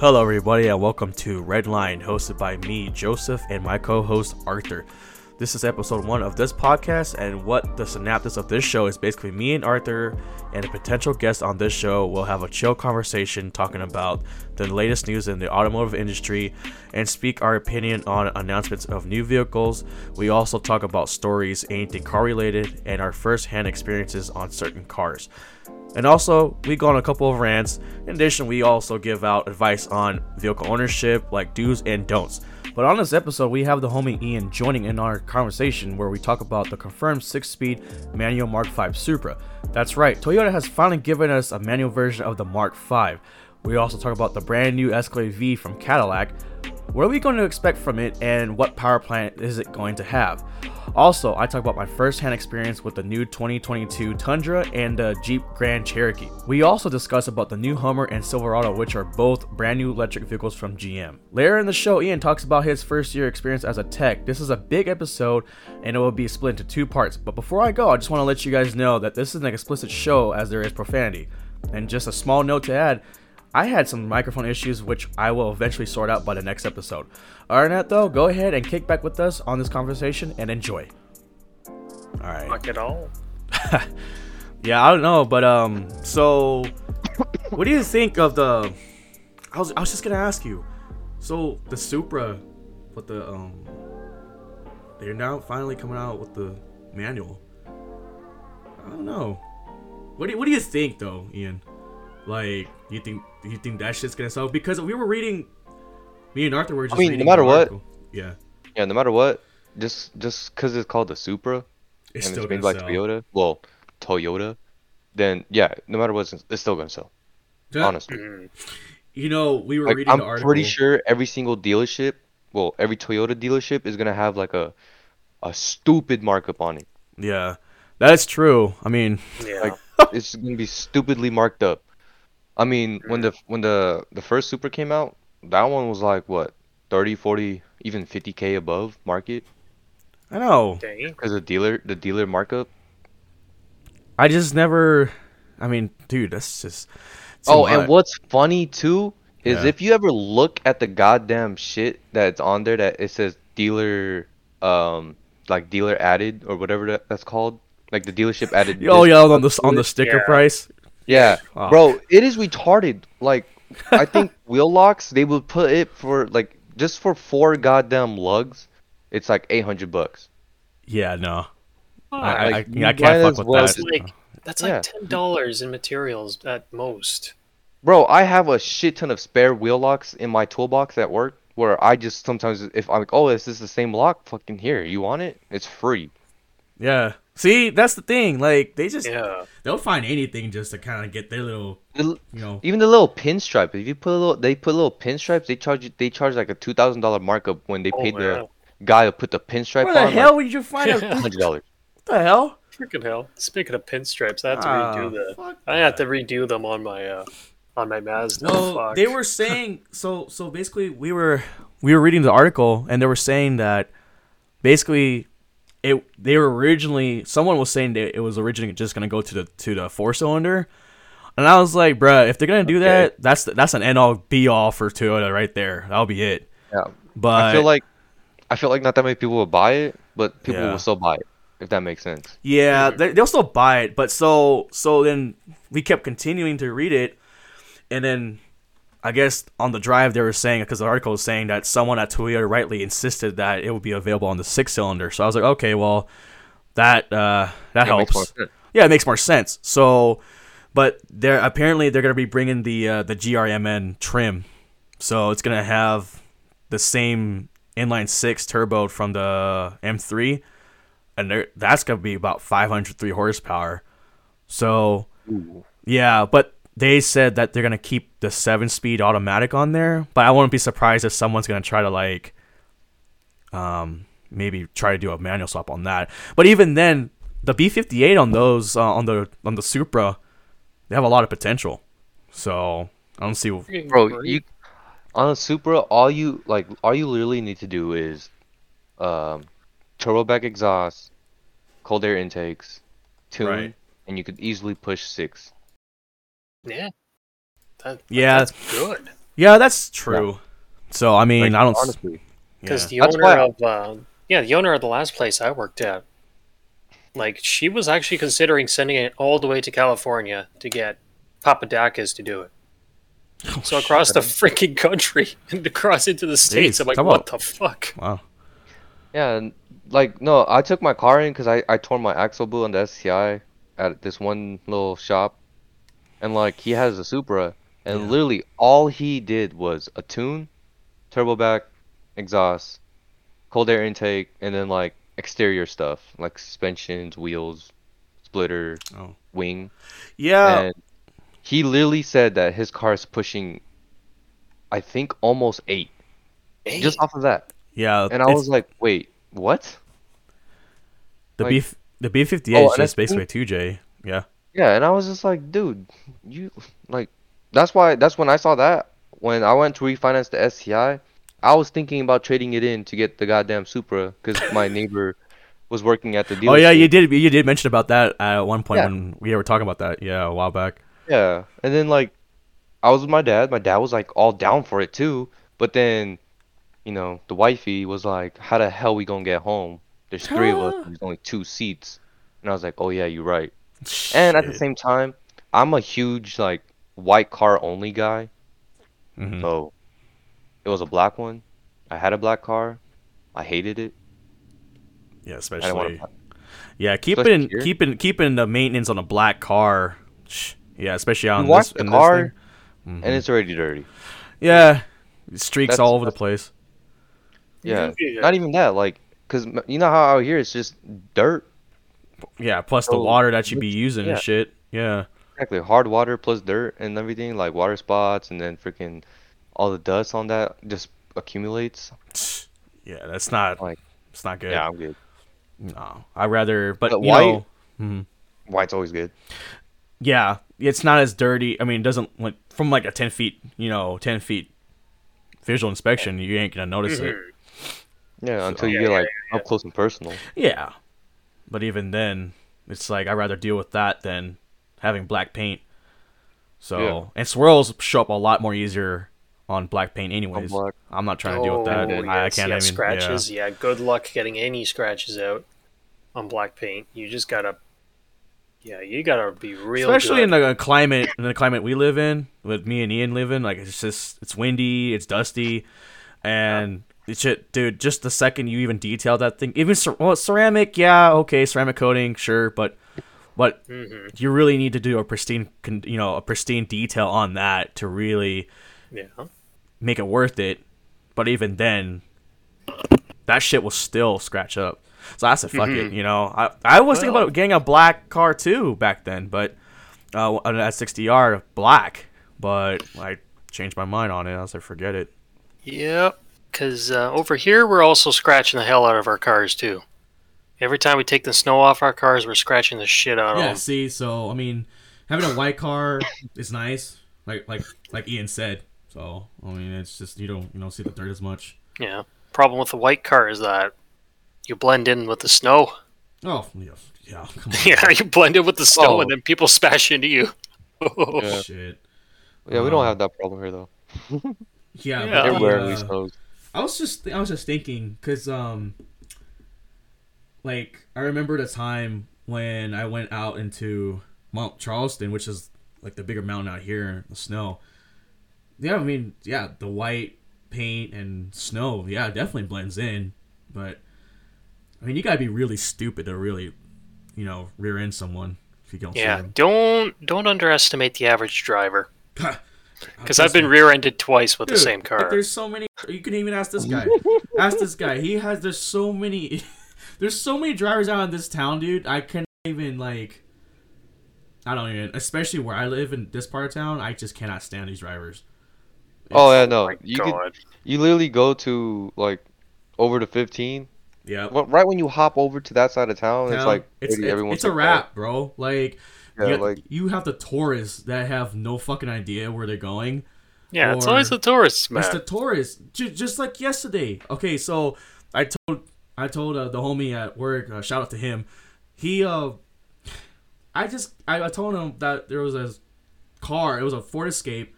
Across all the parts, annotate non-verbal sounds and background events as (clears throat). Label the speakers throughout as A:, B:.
A: Hello, everybody, and welcome to Redline, hosted by me, Joseph, and my co host, Arthur. This is episode one of this podcast, and what the synopsis of this show is basically me and Arthur and a potential guest on this show will have a chill conversation talking about the latest news in the automotive industry and speak our opinion on announcements of new vehicles. We also talk about stories, anything car related, and our first hand experiences on certain cars. And also, we go on a couple of rants. In addition, we also give out advice on vehicle ownership, like do's and don'ts. But on this episode, we have the homie Ian joining in our conversation where we talk about the confirmed 6 speed manual Mark V Supra. That's right, Toyota has finally given us a manual version of the Mark V. We also talk about the brand new Escalade V from Cadillac. What are we going to expect from it and what power plant is it going to have? Also, I talk about my first hand experience with the new 2022 Tundra and the Jeep Grand Cherokee. We also discuss about the new Hummer and Silverado, which are both brand new electric vehicles from GM. Later in the show, Ian talks about his first year experience as a tech. This is a big episode and it will be split into two parts. But before I go, I just want to let you guys know that this is an explicit show as there is profanity. And just a small note to add, I had some microphone issues, which I will eventually sort out by the next episode. That, though, go ahead and kick back with us on this conversation and enjoy. All right.
B: Fuck it all. (laughs)
A: yeah, I don't know, but um, so what do you think of the? I was I was just gonna ask you. So the Supra, with the um, they're now finally coming out with the manual. I don't know. What do you, what do you think though, Ian? Like, you think you think that shit's gonna sell? Because we were reading, me and Arthur were just.
C: I mean, no matter what-
A: article. Yeah,
C: Yeah, no matter what, just just because it's called the Supra
A: it's
C: and
A: still
C: it's made
A: gonna
C: by
A: sell.
C: Toyota, well, Toyota, then yeah, no matter what, it's, it's still gonna sell.
A: Yeah.
C: Honestly.
A: You know, we were
C: like,
A: reading
C: I'm
A: the article.
C: pretty sure every single dealership, well, every Toyota dealership is gonna have like a a stupid markup on it.
A: Yeah, that's true. I mean,
B: Yeah.
C: Like, (laughs) it's gonna be stupidly marked up. I mean, when the when the the first Supra came out, that one was like what 30, 40, even 50k above market
A: I know.
B: Dang.
C: because the dealer the dealer markup.
A: I just never. I mean, dude, that's just. too
C: Oh,
A: much.
C: and what's funny too is
A: Yeah.
C: if you ever look at the goddamn shit that's on there that it says dealer, um, like dealer added or whatever that, that's called, like the dealership added. (laughs)
A: Oh
C: this-
A: yeah, on the on the sticker
B: Yeah.
A: price.
C: Yeah,
A: Oh.
C: bro, it is retarded. Like, I think (laughs) wheel locks they would put it for like just for four goddamn lugs, it's like eight hundred bucks.
A: Yeah, no. I, I,
C: Like,
A: I,
C: you
A: I
C: might
A: can't fuck with
C: well
A: that.
B: That's like that's
C: Yeah.
B: ten dollars in materials at most.
C: Bro, I have a shit ton of spare wheel locks in my toolbox at work where I just sometimes if I'm like, oh, is this the same lock? Fucking here, you want it? It's free.
A: Yeah. See, that's the thing. Like they just
B: Yeah.
A: they'll find anything just to kind of get their little,
C: The-
A: you know.
C: Even the little pinstripe. If you put a little, they put little pinstripes. They charge you. They charge like a two thousand dollar markup when they
B: Oh,
C: paid
B: yeah.
C: the guy to put the pinstripe
A: Where the
C: on.
A: hell would you find a (laughs)
C: Hundred dollars.
A: What the hell?
B: Freaking hell. Speaking of pinstripes, I have to
A: Ah,
B: redo the
A: fuck
B: I had to redo them on my uh on my Mazda.
A: No,
B: Fuck.
A: they were (laughs) saying so. So basically, we were we were reading the article, and they were saying that basically it they were originally someone was saying that it was originally just gonna go to the to the four cylinder, and I was like, bruh, if they're gonna do
C: Okay.
A: that, that's that's an end all be all for Toyota right there. That'll be it.
C: Yeah.
A: But
C: I feel like, I feel like not that many people will buy it, but people
A: Yeah.
C: will still buy it if that makes sense.
A: Yeah, they, they'll still buy it, but so so then we kept continuing to read it, and then I guess on the drive they were saying because the article was saying that someone at Toyota rightly insisted that it would be available on the six cylinder. So I was like, okay, well, that uh, that
C: it
A: helps. Yeah, it makes more sense. So, but they're apparently they're gonna be bringing the uh, the GRMN trim, so it's gonna have the same inline six turbo from the M3, and that's gonna be about 503 horsepower. So
C: Ooh.
A: yeah, but they said that they're gonna keep the seven speed automatic on there. But I wouldn't be surprised if someone's gonna try to like, um, maybe try to do a manual swap on that. But even then, the B58 on those uh, on the on the Supra, they have a lot of potential. So I don't see.
B: Freaking
C: Bro, you on a Supra, all you like, all you literally need to do is, um, turbo back exhaust, cold air intakes, tune,
A: Right.
C: and you could easily push six.
B: Yeah. That,
A: Yeah.
B: That's good.
A: Yeah, that's true. So I mean,
C: Like,
A: I don't. s-
C: honestly.
B: Because
A: yeah.
B: the owner of uh, yeah, the owner of the last place I worked at, like she was actually considering sending it all the way to California to get Papadakis to do it.
A: Oh,
B: So across the freaking country (laughs) and across into the states,
A: Jeez,
B: I'm like, what
A: about-
B: the fuck?
A: Wow.
C: Yeah, and like no, I took my car in because I I tore my axle boot on the STI at this one little shop, and like he has a Supra, and
A: Yeah.
C: literally all he did was a tune, turbo back, exhaust, cold air intake, and then like exterior stuff like suspensions, wheels, splitter,
A: Oh.
C: wing,
A: Yeah.
C: and he literally said that his car is pushing, I think almost eight,
B: Hey,
C: just off of that,
A: yeah.
C: and I was like, wait, what?
A: the
C: like-
A: beef. The B fifty eight
C: oh, is
A: just basically a two J. Yeah.
C: Yeah, and I was just like, dude, you like that's why that's when I saw that when I went to refinance the STI, I was thinking about trading it in to get the goddamn Supra because my neighbor was working at the dealership.
A: Oh yeah, you did. You did mention about that at one point
C: Yeah.
A: when we were talking about that. Yeah, a while back.
C: Yeah, and then like I was with my dad. My dad was like all down for it too, but then you know the wifey was like, "How the hell we gonna get home? There's three of us. (gasps) There's only two seats." And I was like, "Oh yeah, you're right." And at the same time, I'm a huge like white car only guy.
A: Mhm.
C: So it was a black one. I had a black car. I hated it.
A: yeah,
C: I want
A: especially
C: to.
A: yeah, keeping
C: here.
A: keeping keeping the maintenance on a black car. Yeah, especially on
C: You watch
A: this
C: the
A: in
C: car,
A: this thing. Mhm.
C: and it's already dirty.
A: yeah, streaks
C: That's-
A: all over the place.
C: Yeah.
B: Yeah.
C: Not even that. Like, cause you know how out here it's just dirt.
A: Yeah, plus the water that you be using
C: yeah.
A: and shit. Yeah.
C: Exactly. Hard water plus dirt and everything, like water spots, and then freaking all the dust on that just accumulates. (sighs)
A: Yeah, that's not
C: Like,
A: it's not good.
C: Yeah, I'm good.
A: No, I'd rather, but
C: But
A: you
C: white-
A: know, mhm.
C: White's always good.
A: yeah, it's not as dirty. I mean, it doesn't like from like a ten feet, you know, ten feet visual inspection, you ain't gonna notice it.
C: Yeah, until you
B: Yeah,
C: get
B: yeah,
C: like up close and personal.
A: Yeah, but even then, it's like I'd rather deal with that than having black paint. So
C: Yeah.
A: and swirls show up a lot more easier on black paint, anyways.
C: black.
A: I'm not trying to deal with that.
B: Oh,
A: I, I can't
B: yeah,
A: even.
B: scratches. Yeah. good luck getting any scratches out on black paint. You just gotta, yeah, you gotta be real.
A: Especially
B: good.
A: in the climate, in the climate we live in, with me and Ian living, like it's just it's windy, it's dusty, and it's shit, dude. Just the second you even detail that thing, even well, ceramic, yeah, okay, ceramic coating, sure, but but
B: Mhm.
A: you really need to do a pristine, con- you know, a pristine detail on that to really
B: yeah.
A: make it worth it. But even then, that shit will still scratch up. So I said, fuck it, you know. I, I was thinking about getting a black car too back then, but uh, an S60R black. But I changed my mind on it. I was like, forget it.
B: Yep. Because uh, over here, we're also scratching the hell out of our cars too. Every time we take the snow off our cars, we're scratching the shit out of them. Yeah.
A: See, so I mean, having a white car is nice, like like like Ian said. So I mean, it's just you don't you don't see the dirt as much.
B: Yeah. Problem with the white car is that you blend in with the snow.
A: Oh yeah, yeah. Come on. (laughs)
B: yeah, you blend in with the snow,
C: Oh.
B: and then people smash into you. (laughs)
C: Yeah.
A: Shit.
C: Yeah, we don't
A: Um,
C: have that problem here though. (laughs)
A: Yeah,
B: Yeah.
A: but
C: It
A: the,
C: rarely
A: uh,
C: snows.
A: I was just I was just thinking because um like I remember the time when I went out into Mount Charleston, which is like the bigger mountain out here in the snow. Yeah, I mean, yeah, the white paint and snow, yeah, definitely blends in, but I mean, you gotta be really stupid to really, you know, rear end someone if you don't
B: yeah, don't don't underestimate the average driver. (laughs)
A: Because
B: I've been rear-ended twice with the same car.
A: There's so many. You can even ask this guy. (laughs) ask this guy. He has. There's so many. (laughs) there's so many drivers out in this town, dude. I can't even like. I don't even. Especially where I live in this part of town, I just cannot stand these drivers.
C: Oh yeah, no.
B: Oh
C: you could you literally go to like over to 15.
A: Yeah.
C: Right when you hop over to that side of town, it's like
A: it's,
C: already
A: it's,
C: everyone's
A: it's a
C: oh.
A: wrap, bro. Like,
C: Yeah,
A: you,
C: like
A: you have the tourists that have no fucking idea where they're going.
B: Yeah, it's always the tourists, man.
A: It's the tourists, J- just like yesterday. Okay, so I told I told uh, the homie at work. Uh, shout out to him. He uh, I just I, I told him that there was a car. It was a Ford Escape,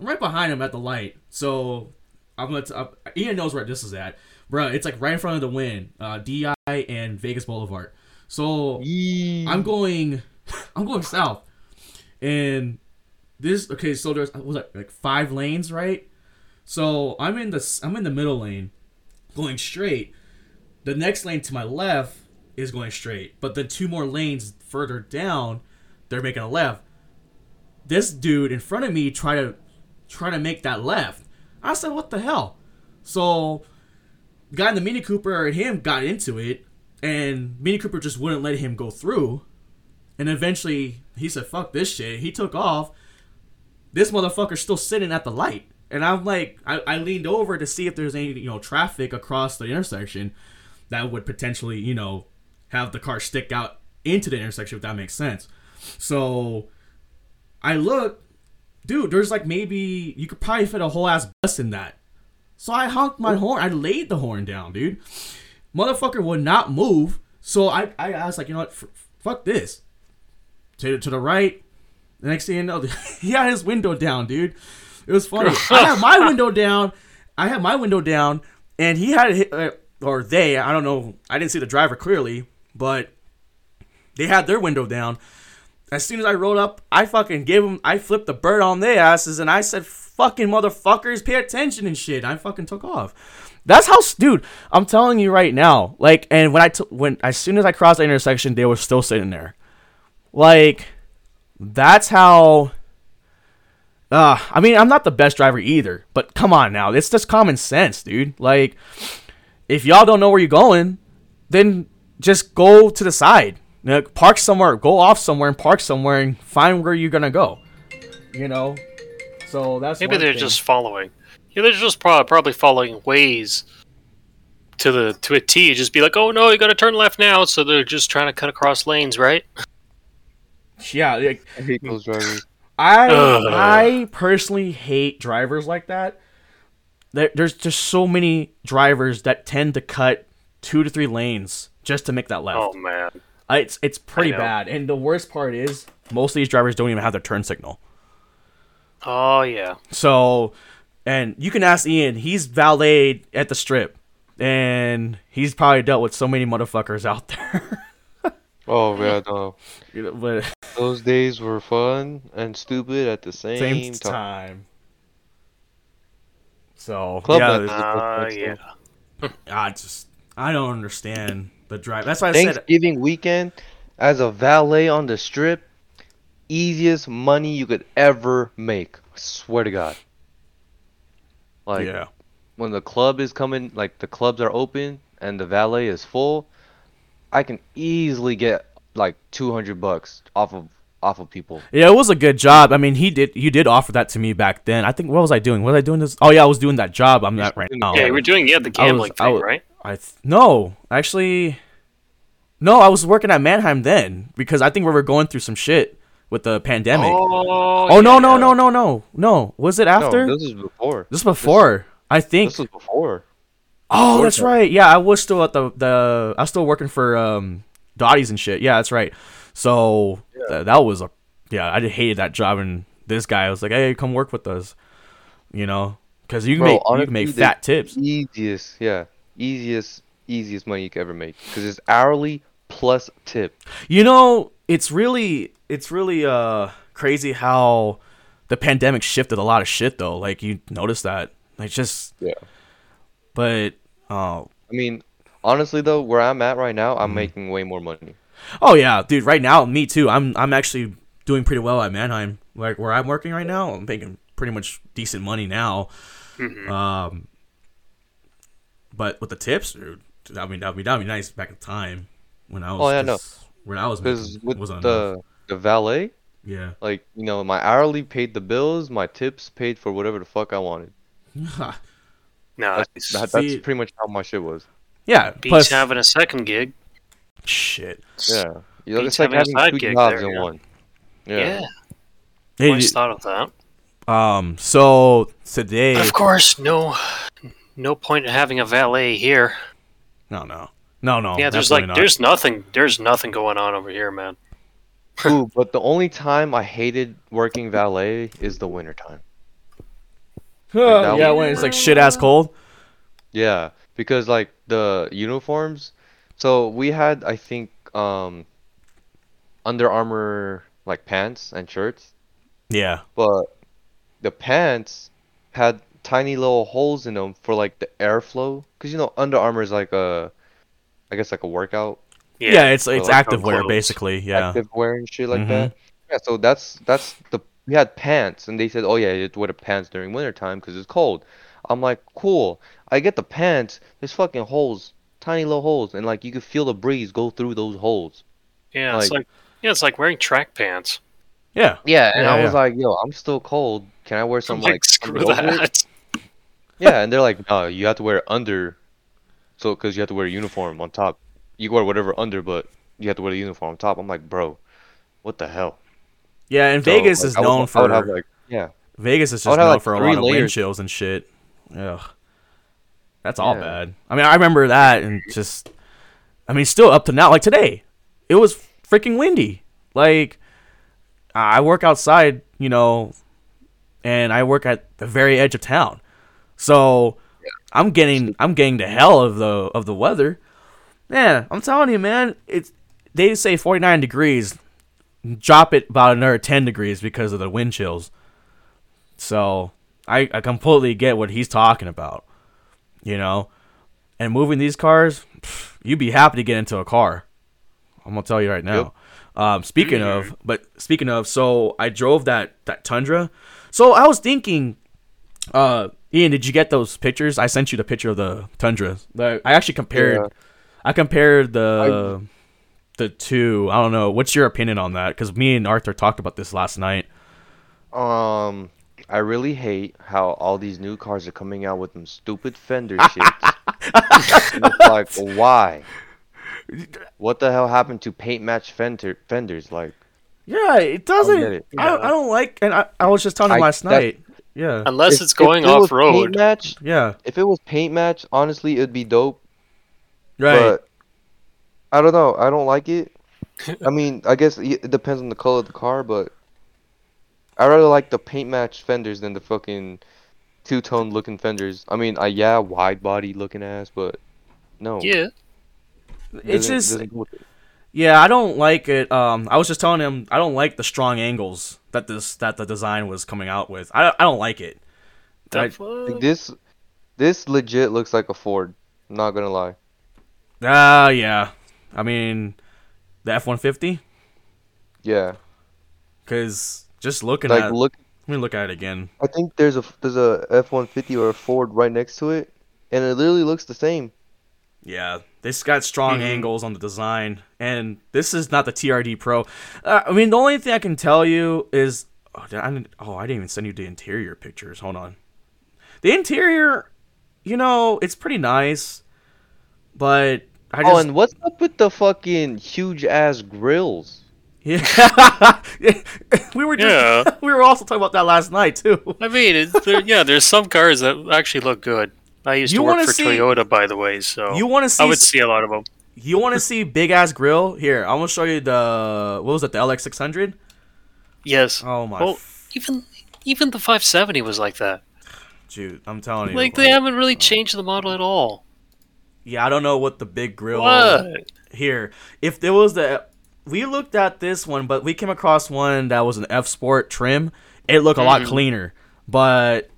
A: right behind him at the light. So I'm gonna. T- uh, Ian knows where this is at, bro. It's like right in front of the Wynn, uh, Di and Vegas Boulevard. So I'm going. (laughs) I'm going south, and this. Okay, so there's was that like five lanes, right? So I'm in the I'm in the middle lane, going straight. The next lane to my left is going straight, but the two more lanes further down, they're making a left. This dude in front of me try to try to make that left. I said, "What the hell?" So, the guy in the Mini Cooper and him got into it, and Mini Cooper just wouldn't let him go through. And eventually, he said, "Fuck this shit." He took off. This motherfucker's still sitting at the light, and I'm like, I, I leaned over to see if there's any you know traffic across the intersection that would potentially you know have the car stick out into the intersection if that makes sense. So I look, dude, there's like maybe you could probably fit a whole ass bus in that. So I honked my horn. I laid the horn down, dude. Motherfucker would not move. So I, I, I was like, you know what? F- fuck this. To, to the right. The next thing you know, (laughs) he had his window down, dude. It was funny. (laughs) I had my window down. I had my window down, and he had uh, or they. I don't know. I didn't see the driver clearly, but they had their window down. As soon as I rolled up, I fucking gave them. I flipped the bird on their asses, and I said, "Fucking motherfuckers, pay attention and shit." I fucking took off. That's how, dude. I'm telling you right now. Like, and when I t- when as soon as I crossed the intersection, they were still sitting there. Like, that's how. Uh, I mean, I'm not the best driver either, but come on now, it's just common sense, dude. Like, if y'all don't know where you're going, then just go to the side. You know, park somewhere, go off somewhere and park somewhere and find where you're gonna go. You know? So that's
B: Maybe they're
A: thing.
B: just following. Yeah, they're just prob- probably following Waze to the to a T. Just be like, oh no, you got to turn left now. So they're just trying to cut across lanes, right?
A: Yeah, like,
C: I hate those drivers.
A: I
B: Ugh.
A: I personally hate drivers like that. There, there's just so many drivers that tend to cut two to three lanes just to make that left.
B: Oh man.
A: Uh, It's it's pretty bad, and the worst part is most of these drivers don't even have their turn signal.
B: Oh yeah.
A: So, and you can ask Ian. He's valeted at the strip, and he's probably dealt with so many motherfuckers out there. (laughs)
C: Oh yeah, no.
A: You know, but (laughs)
C: Those days were fun and stupid at the same,
A: same
C: time.
A: time. So
C: Club
A: yeah,
C: Night is the
B: Uh, yeah.
A: I just I don't understand the drive. That's why I said
C: Thanksgiving weekend, as a valet on the strip, easiest money you could ever make. I swear to God. Like
A: yeah.
C: when the club is coming, like the clubs are open and the valet is full, I can easily get like two hundred bucks off of off of people.
A: Yeah, it was a good job. I mean, he did. You did offer that to me back then. I think. What was I doing? Was I doing this? Oh yeah, I was doing that job. I'm not right now.
B: Yeah, we're doing yeah the
A: I was-
B: gambling
A: I
B: thing,
A: was-
B: right?
A: I th- no, actually, no. I was working at Manheim then because I think we were going through some shit with the pandemic. Oh,
B: Oh,
A: no, no, no, no, no, no. Was it after?
C: No, this is before.
A: this was before. I think.
C: This was before.
A: Oh, that's
C: that.
A: right. Yeah, I was still at the the. I was still working for um Dotty's and shit. Yeah, that's right. So th- that was a yeah. I hated that job and this guy was like, hey, come work with us. You know, because you can
C: Bro,
A: make you can make fat tips.
C: Easiest, yeah, easiest, easiest money you could ever make because it's hourly plus tip.
A: You know, it's really it's really uh crazy how the pandemic shifted a lot of shit though. Like you notice that. Like just
C: Yeah.
A: but uh
C: I mean, honestly though, where I'm at right now,
A: Mm-hmm.
C: I'm making way more money.
A: oh yeah, dude, right now me too. I'm I'm actually doing pretty well at Manheim. Like where I'm working right now, I'm making pretty much decent money now.
B: Mhm.
A: Um but with the tips, dude, I mean that'd be that'd be nice back in time when I was
C: Oh, yeah, no.
A: when I was
C: Because
A: making
C: with
A: wasn't enough.
C: the the valet,
A: Yeah.
C: like you know, my hourly paid the bills, my tips paid for whatever the fuck I wanted. (laughs)
B: Nice.
C: That's, that, that's
A: See-
C: pretty much how my shit was.
A: yeah.
B: Beats
A: Plus
B: having a second gig.
A: shit.
C: Yeah, you know,
B: Beats
C: it's like
B: having a side
C: having two
B: gig
C: jobs
B: there,
C: in
B: yeah.
C: one.
B: Yeah.
C: Yeah.
A: Hey,
B: Always thought of that.
A: Um. So today,
B: Of course, no, no point in having a valet here.
A: no, no, no, no.
B: yeah, there's like
A: not.
B: there's nothing, there's nothing going on over here, man. (laughs)
C: Ooh, but the only time I hated working valet is the wintertime.
A: Yeah, when it's like shit ass cold.
C: Yeah, because like the uniforms, so we had I think um Under Armour like pants and shirts,
A: Yeah.
C: but the pants had tiny little holes in them for like the airflow, because you know Under Armour is like a I guess like a workout
A: Yeah, it's it's
C: like
A: active wear basically. Yeah.
C: active wear and shit like
A: Mhm.
C: that. Yeah, so that's that's the we had pants and they said, "Oh yeah, you have to wear the pants during winter time because it's cold." I'm like, "Cool." I get the pants. There's fucking holes, tiny little holes, and like you could feel the breeze go through those holes.
B: Yeah, it's
C: Like-
B: like yeah, it's like wearing track pants.
A: Yeah.
C: Yeah, and
A: Yeah,
C: I was
A: yeah.
C: like, "Yo, I'm still cold. Can I wear some
B: I'm
C: like,
B: like, screw
C: something over
B: that. (laughs)
C: Yeah, and they're like, "No, you have to wear under, so because you have to wear a uniform on top. You wear whatever under, but you have to wear the uniform on top." I'm like, "Bro, what the hell?"
A: Yeah, and
C: So,
A: Vegas
C: like,
A: is
C: would-
A: known for
C: have like, yeah.
A: Vegas is just known
C: like,
A: for a lot of wind chills and shit. Ugh. That's all
C: Yeah.
A: bad. I mean, I remember that and just I mean, still up to now like today. It was freaking windy. Like I work outside, you know, and I work at the very edge of town. So I'm getting I'm getting the hell of the of the weather. Yeah, I'm telling you, man, it's they say 49 degrees. Drop it about another 10 degrees because of the wind chills. So I, I completely get what he's talking about. You know? And moving these cars, pff, you'd be happy to get into a car. I'm gonna tell you right now. Um, speaking of, (clears throat) but speaking of, so I drove that that Tundra. So I was thinking, uh, Ian, did you get those pictures? I sent you the picture of the Tundra. I actually compared.
C: Yeah.
A: I compared the the two. I don't know. What's your opinion on that? Because me and Arthur talked about this last night.
C: Um, I really hate how all these new cars are coming out with them stupid fender shits. It's (laughs) like, why? What the hell happened to paint match fender fenders? Like,
A: Yeah, it doesn't.
C: get it.
A: I, don't, I don't like, and I, I was just telling him
C: I-
A: last
C: that-
A: night. Yeah,
B: Unless
C: if-
B: it's going
C: if it was
B: off road.
C: Paint match,
A: yeah,
C: if it was paint match, honestly, it'd be dope.
A: right.
C: But I don't know. I don't like it. (laughs) I mean, I guess it it depends on the color of the car, but I rather like the paint match fenders than the fucking two tone looking fenders. I mean, I yeah, wide body looking ass, but no.
B: Yeah.
A: it's
C: doesn't-
A: just,
C: doesn't it.
A: yeah, I don't like it. Um, I was just telling him I don't like the strong angles that this that the design was coming out with. I, I don't like it.
B: The
A: I-
B: fuck?
C: This this legit looks like a Ford. I'm not gonna lie.
A: Ah, yeah. I mean, the F one fifty,
C: Yeah.
A: because just looking
C: Like
A: at.
C: look,
A: let me look at it again.
C: I think there's a there's a F150 or a Ford right next to it, and it literally looks the same.
A: Yeah, this got strong
B: Mhm.
A: angles on the design, and this is not the TRD Pro. Uh, I mean, the only thing I can tell you is, oh, did I, didn't- oh, I didn't even send you the interior pictures. Hold on, the interior, you know, it's pretty nice, but I oh, just,
C: Oh, and what's up with the fucking huge ass grills?
A: yeah, (laughs) we were just,
B: Yeah. (laughs)
A: we were also talking about that last night too.
B: I mean, it's, there, yeah, there's some cars that actually look good. I used
A: You
B: to work
A: wanna
B: for
A: see-
B: Toyota, by the way, so
A: You want to see?
B: I would see a lot of them.
A: You want to see big ass grill? Here, I'm gonna show you the what was it? The LX600.
B: Yes.
A: Oh my,
B: Well, even even the 570 was like that.
A: dude, I'm telling you,
B: Like they haven't really changed the model at all.
A: Yeah, I don't know what the big grill
B: What?
A: here. If there was the we looked at this one, but we came across one that was an F Sport trim. It looked a lot
B: Mhm.
A: cleaner. But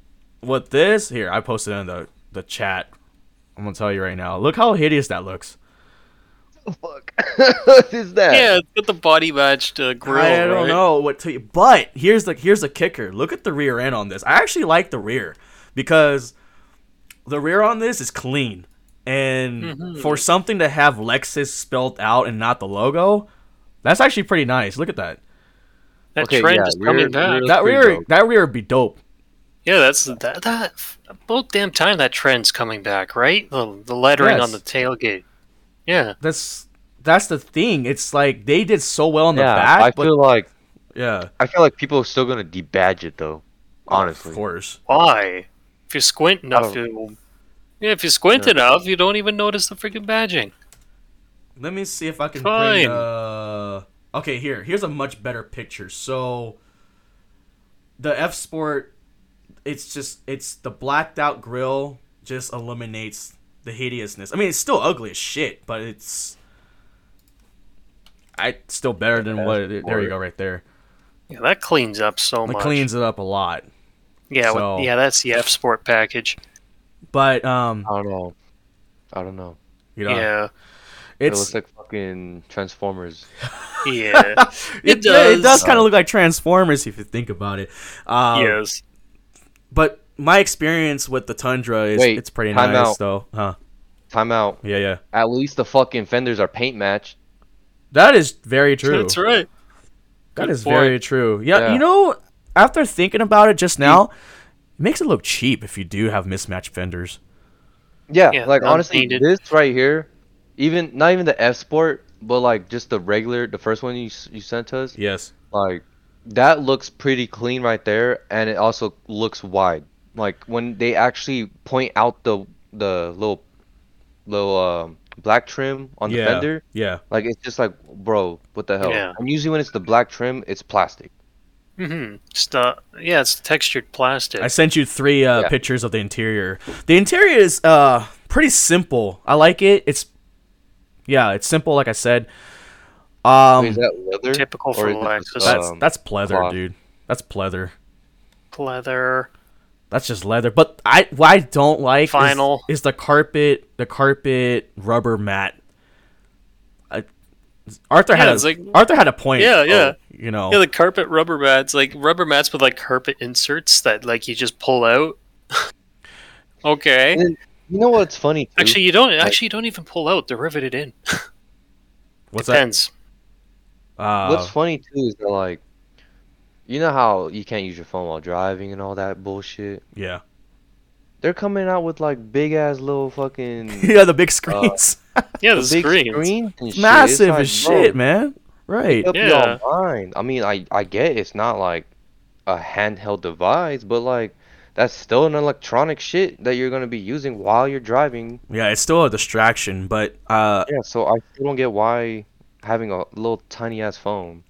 A: with this here, I posted in the the chat. I'm gonna tell you right now. Look how hideous that looks.
C: Fuck. (laughs) what is that?
B: Yeah, it's got the body matched uh, grill.
A: I don't
B: right?
A: know what to. But here's the here's the kicker. Look at the rear end on this. I actually like the rear because the rear on this is clean. And
B: Mhm.
A: for something to have Lexus spelled out and not the logo, that's actually pretty nice. Look at that.
B: That
C: Okay,
B: trend
C: yeah,
B: is
C: rear-
B: coming back.
A: that rear
C: dope.
A: that rear would be dope.
B: Yeah, that's that. That about damn time that trend's coming back, right? The, the lettering on the tailgate. Yeah.
A: That's that's the thing. It's like they did so well in the
C: yeah,
A: back,
C: I
A: but
C: feel like
A: yeah,
C: I feel like people are still gonna debadge it though. Honestly.
A: of course.
B: Why? If you squint enough,
C: don't-
B: you. Yeah, if you squint enough, you don't even notice the freaking badging.
A: Let me see if I can
B: Fine.
A: bring. Uh, okay, here. Here's a much better picture. So, the F Sport it's just it's the blacked out grill just eliminates the hideousness. I mean, it's still ugly as shit, but it's I still better than what it, there you go right there.
B: Yeah, that cleans up so
A: It
B: much.
A: cleans it up a lot.
B: yeah,
A: so-
B: with, yeah, that's the F Sport package.
A: But um,
C: I don't know. I don't know.
A: you know,
B: Yeah,
C: It looks like fucking Transformers. (laughs)
B: yeah, (laughs)
A: it,
B: it
A: yeah, it
B: does.
A: does kind of look like Transformers if you think about it. Um,
B: yes.
A: But my experience with the Tundra is
C: Wait,
A: it's pretty nice
C: out.
A: though. Huh?
C: Time out.
A: Yeah, yeah.
C: At least the fucking fenders are paint matched.
A: That is very true.
B: That's right.
A: That
B: Good
A: is
B: point.
A: very true. Yeah,
C: Yeah.
A: you know, after thinking about it just now, it makes it look cheap if you do have mismatched fenders.
C: Yeah,
B: Yeah,
C: like honestly,
B: non-painted.
C: this right here, even not even the F Sport, but like just the regular, the first one you you sent to us,
A: Yes.
C: like that looks pretty clean right there, and it also looks wide. Like when they actually point out the the little little um, black trim on the
A: yeah.
C: fender,
A: Yeah.
C: like it's just like, bro, what the hell?
B: Yeah.
C: And usually when it's the black trim, it's plastic.
B: Mm-hmm. It's the, yeah, it's textured plastic.
A: I sent you three uh,
C: Yeah.
A: pictures of the interior. The interior is uh pretty simple. I like it. It's yeah, it's simple. Like I said. Um,
C: Wait, is that leather?
B: Typical for
C: is it
B: Lexus.
A: that's
C: um,
A: that's pleather,
C: cloth?
A: dude. That's pleather.
B: Leather.
A: That's just leather. But I what I don't like is- Is, the carpet the carpet rubber mat. I, Arthur had
B: Yeah,
A: a,
B: like-
A: Arthur had a point.
B: Yeah,
A: oh,
B: yeah.
A: You know.
B: Yeah, the carpet rubber mats, like rubber mats with like carpet inserts that like you just pull out. (laughs) okay.
C: And You know what's funny? Too?
B: Actually, you don't. Actually, you don't even pull out. They're riveted in. (laughs)
A: What's that?
B: Depends.
A: Uh,
C: What's funny too is that like, you know how you can't use your phone while driving and all that bullshit.
A: yeah.
C: They're coming out with like big ass little fucking (laughs)
A: yeah, the big screens.
B: Yeah, the,
C: the big
B: screens.
C: screens and
A: It's
C: shit.
A: massive
C: like,
A: as
C: bro,
A: shit, man. Right.
C: Up
B: Yeah.
C: y'all mind. I mean, I I get it's not like a handheld device, but like that's still an electronic shit that you're gonna be using while you're driving.
A: Yeah, it's still a distraction, but uh,
C: Yeah, so I still don't get why having a little tiny ass phone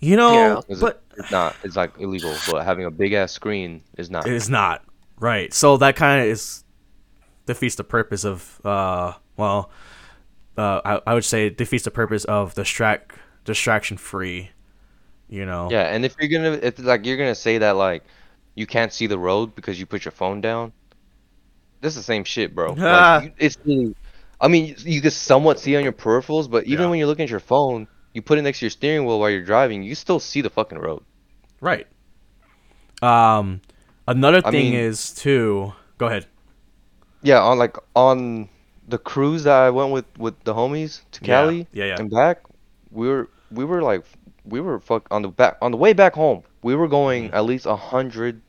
A: you know,
B: Yeah.
A: but
C: it's not it's like illegal, but having a big ass screen is not.
A: it is not right. So that kind of is defeats the purpose of uh, well, uh, I, I would say it defeats the purpose of distract distraction free. You know.
C: Yeah, and if you're gonna, if like you're gonna say that like you can't see the road because you put your phone down, this is the same shit, bro. Like, (laughs) you- it's, really- I mean, you can somewhat see on your peripherals, but even
A: Yeah.
C: when you're looking at your phone, you put it next to your steering wheel while you're driving, you still see the fucking road.
A: Right. Um, another
C: I
A: thing
C: mean-
A: is too. Go ahead.
C: Yeah, on like on the cruise that I went with with the homies to Cali
A: yeah, yeah.
C: and back, we were we were like we were fuck on the back on the way back home. We were going mm. at least a hundred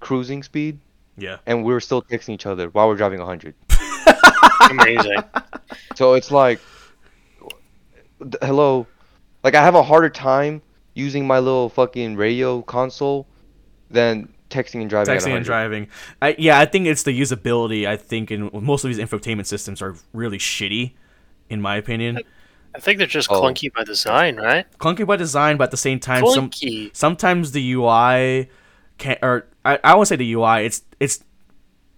C: cruising speed,
A: Yeah.
C: and we were still texting each other while we're driving a hundred. (laughs)
B: Amazing.
C: So it's like, hello, like I have a harder time using my little fucking radio console than texting and driving.
A: Texting and driving. I, yeah, I think it's the usability. I think in most of these infotainment systems are really shitty, in my opinion.
B: I think they're just
C: Oh.
B: clunky by design, right?
A: Clunky by design, but at the same time, some
B: Clunky.
A: sometimes the UI can't, or I, I won't say the UI. It's it's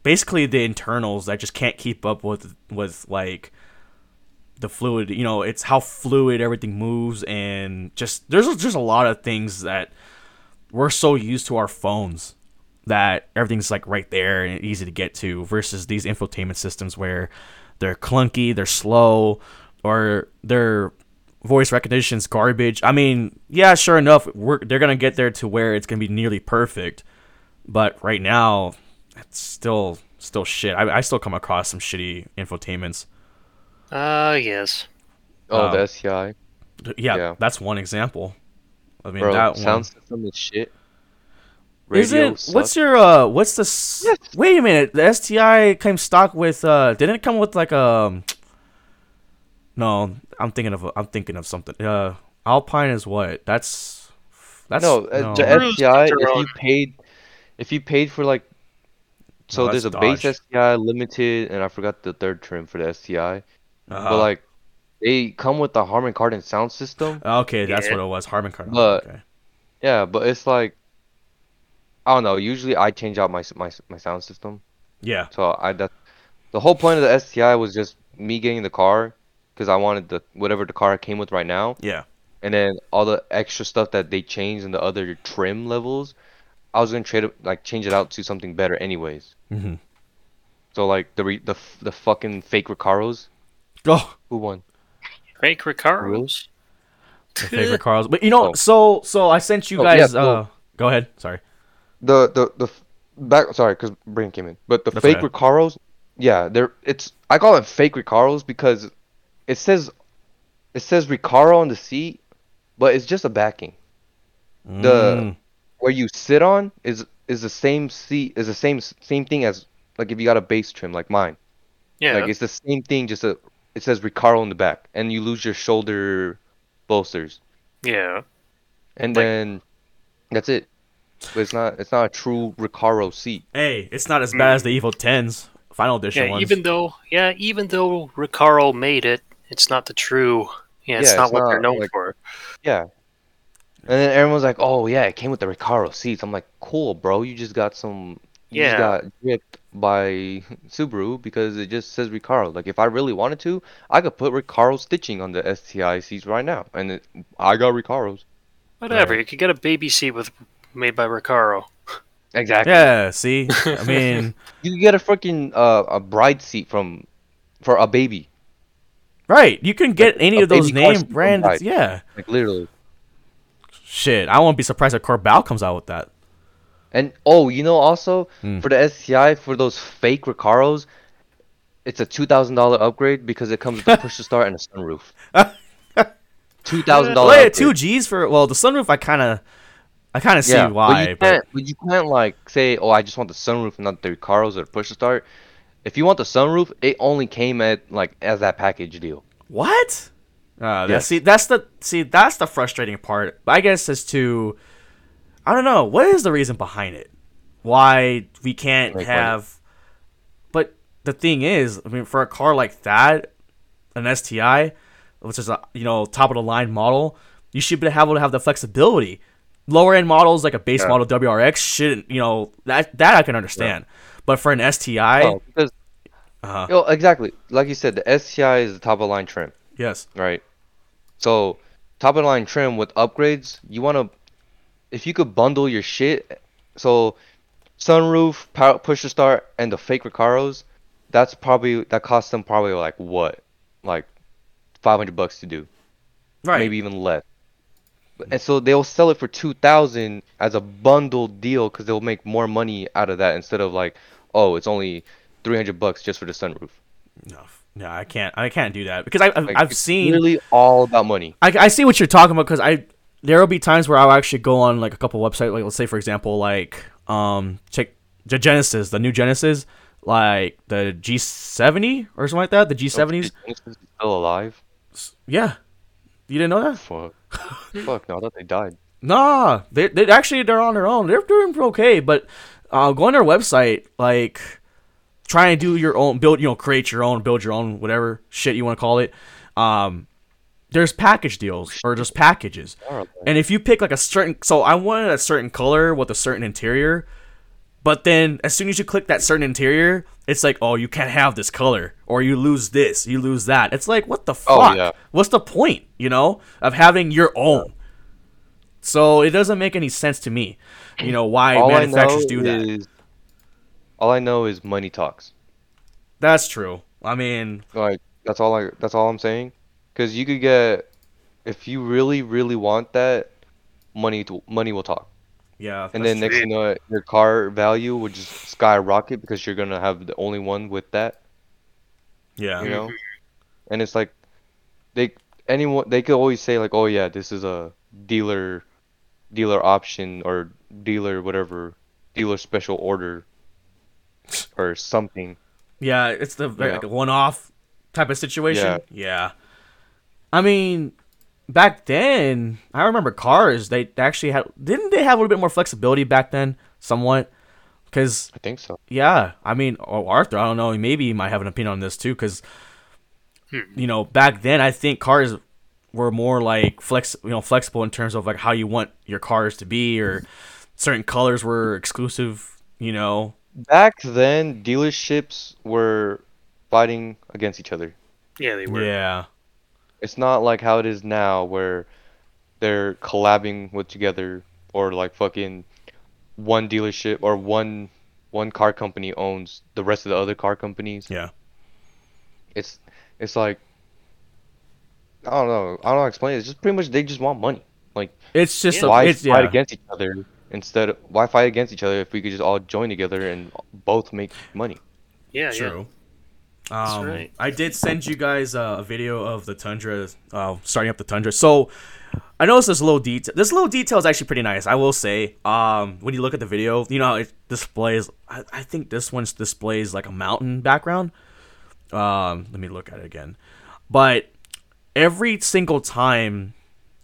A: basically the internals that just can't keep up with with like the fluid. You know, it's how fluid everything moves, and just there's just a lot of things that we're so used to our phones that everything's like right there and easy to get to versus these infotainment systems where they're clunky, they're slow, or their voice recognition's garbage. I mean, yeah, sure enough, we're they're gonna get there to where it's gonna be nearly perfect, but right now, it's still still shit. I, I still come across some shitty infotainments.
B: Ah, yes.
C: Oh,
A: Um,
C: the STI.
A: Yeah,
C: Yeah.
A: that's one example. I mean,
C: Bro,
A: that
C: sound
A: one.
C: system is shit.
A: Is
C: Radio
A: it? What's your uh? What's the? S- Wait a minute. The STI came stock with uh. Didn't it come with like a? No, I'm thinking of. I'm thinking of something. Uh, Alpine is what? That's. That's
C: no, uh,
A: no.
C: the
B: Cruise
C: STI.
B: their
C: If you paid, if you paid for like, so
A: No,
C: there's a
A: that's
C: base
A: Dodge.
C: STI, limited, and I forgot the third trim for the STI.
A: Uh-huh.
C: But like, they come with the Harman Kardon sound system.
A: Okay, that's
B: Yeah.
A: what it was. Harman Kardon.
C: But-
A: okay.
C: Yeah, but it's like I don't know. Usually I change out my my my sound system.
A: Yeah.
C: So I that the whole point of the STI was just me getting the car because I wanted the whatever the car came with right now,
A: Yeah.
C: and then all the extra stuff that they changed in the other trim levels, I was gonna trade it like change it out to something better anyways.
A: Mm-hmm.
C: So like the re, the the fucking fake Recaros,
A: Oh,
C: who won?
B: Fake Recaros.
A: my favorite cars. But you know,
C: Oh.
A: so so I sent you guys.
C: Oh, yeah,
A: guys. uh, go ahead. Sorry.
C: The the the back sorry because Brain came in, but the
A: That's
C: fake
A: okay.
C: Recaros, yeah, they're it's I call it fake Recaros because it says it says Recaro on the seat, but it's just a backing. The-
A: Mm.
C: where you sit on is is the same seat is the same same thing as like if you got a base trim like mine.
B: Yeah.
C: Like it's the same thing, just a it says Recaro in the back, and you lose your shoulder bolsters,
B: yeah.
C: and
B: Like-
C: then that's it. But it's not it's not a true Recaro seat.
A: Hey, it's not as bad as the Evo Tens Final Edition
B: Yeah.
A: ones.
B: Even though, yeah, even though Recaro made it, it's not the true. Yeah, it's
C: Yeah,
B: not
C: it's
B: what they're
C: not,
B: known
C: like-
B: for.
C: Yeah. And then everyone's like, "Oh yeah, it came with the Recaro seats." I'm like, "Cool, bro. You just got some. You
B: Yeah.
C: just got ripped by Subaru because it just says Recaro. Like, if I really wanted to, I could put Recaro stitching on the STI seats right now, and it, I got Recaros.
B: Whatever. You could get a baby seat with made by Recaro.
C: Exactly.
A: yeah. See, I (laughs) mean,
C: You could get a freaking uh, a bride seat from for a baby,
A: right? You can get any of those
C: baby
A: name brands.
C: Pride.
A: Yeah.
C: like literally.
A: Shit, I won't be surprised if Corbeau comes out with that.
C: And oh, you know, also
A: Hmm.
C: for the STI for those fake Recaros, it's a two thousand dollar upgrade because it comes with a (laughs) push to start and a sunroof. (laughs) two thousand dollar.
A: yeah, two G's for well the sunroof. I kind of, I kind of see
C: yeah, But
A: why.
C: you,
A: But,
C: can't, but you can't like say, oh, I just want the sunroof and not the Recaros or push to start. If you want the sunroof, it only came at like as that package deal.
A: what? Uh,
C: Yes.
A: See, that's the see that's the frustrating part. I guess as to, I don't know what is the reason behind it. Why we can't
C: money.
A: have, but the thing is, I mean, for a car like that, an STI, which is a you know top of the line model, you should be able to have the flexibility. Lower end models like a base
C: Yeah.
A: model WRX shouldn't, you know, that that I can understand. But for an STI,
C: Oh, because
A: uh,
C: yo, exactly like you said, the STI is the top of line trim.
A: yes,
C: right? So, top of line trim with upgrades, you want to, if you could bundle your shit, so sunroof, power, push to start, and the fake Recaros, that's probably that costs them probably like what, like five hundred bucks to do,
A: right.
C: maybe even less. And so they'll sell it for two thousand as a bundled deal because they'll make more money out of that instead of like, oh, it's only three hundred bucks just for the sunroof.
A: No, no, I can't. I can't do that because I, I've,
C: Like,
A: I've
C: it's
A: seen.
C: really all about money.
A: I, I see what you're talking about because I there will be times where I'll actually go on like a couple websites, like let's say for example, like um check the Genesis, the new Genesis, like the G70 or something like that, the G70s.
C: Genesis still alive.
A: Yeah, you didn't know that?
C: Fuck. (laughs) Fuck, no, I thought they died.
A: Nah, they they actually they're on their own. They're doing okay, but uh, go on their website, like try and do your own build, you know, create your own, build your own, whatever shit you want to call it. Um, there's package deals or just packages, and if you pick like a certain, so I wanted a certain color with a certain interior, but then as soon as you click that certain interior, it's like, oh, you can't have this color, or you lose this, you lose that. It's like, what the oh, fuck?
C: Oh, yeah.
A: What's the point, you know, of having your own? So it doesn't make any sense to me, you know, why
C: all
A: manufacturers do that.
C: is, all I know is money talks.
A: That's true. I mean,
C: Like that's all I. That's all I'm saying. Because you could get, if you really, really want that, money. To, money will talk.
A: Yeah.
C: And then next
A: true.
C: thing you know, your car value would just skyrocket because you're gonna have the only one with that.
A: yeah,
C: You know. Mm-hmm. And it's like, they anyone they could always say like, oh yeah, this is a dealer, dealer option or dealer whatever, dealer special order, or something.
A: yeah. It's the
C: Yeah.
A: like, one-off type of situation.
C: Yeah.
A: yeah. I mean, back then, I remember cars. They actually had didn't they have a little bit more flexibility back then, somewhat, because
C: I think so.
A: Yeah, I mean, oh, Arthur, I don't know. Maybe he might have an opinion on this too, because
B: Hmm.
A: you know, back then I think cars were more like flex, you know, flexible in terms of like how you want your cars to be, or certain colors were exclusive. You know,
C: Back then, dealerships were fighting against each other.
B: Yeah, they were.
A: yeah,
C: It's not like how it is now where they're collabing with together or like fucking one dealership or one one car company owns the rest of the other car companies.
A: yeah.
C: It's it's like I don't know. I don't know how to explain it. It's just pretty much they just want money. Like
A: It's just
B: Yeah.
A: a,
C: why
A: it's
C: fight
A: yeah.
C: against each other instead of why fight against each other if we could just all join together and both make money?
B: Yeah, yeah.
A: Um,
B: right.
A: I did send you guys uh, a video of the Tundra, uh, starting up the Tundra. So I noticed this little detail. This little detail is actually pretty nice. I will say. Um, when you look at the video, you know it displays. I, I think this one displays like a mountain background. Um, let me look at it again. But every single time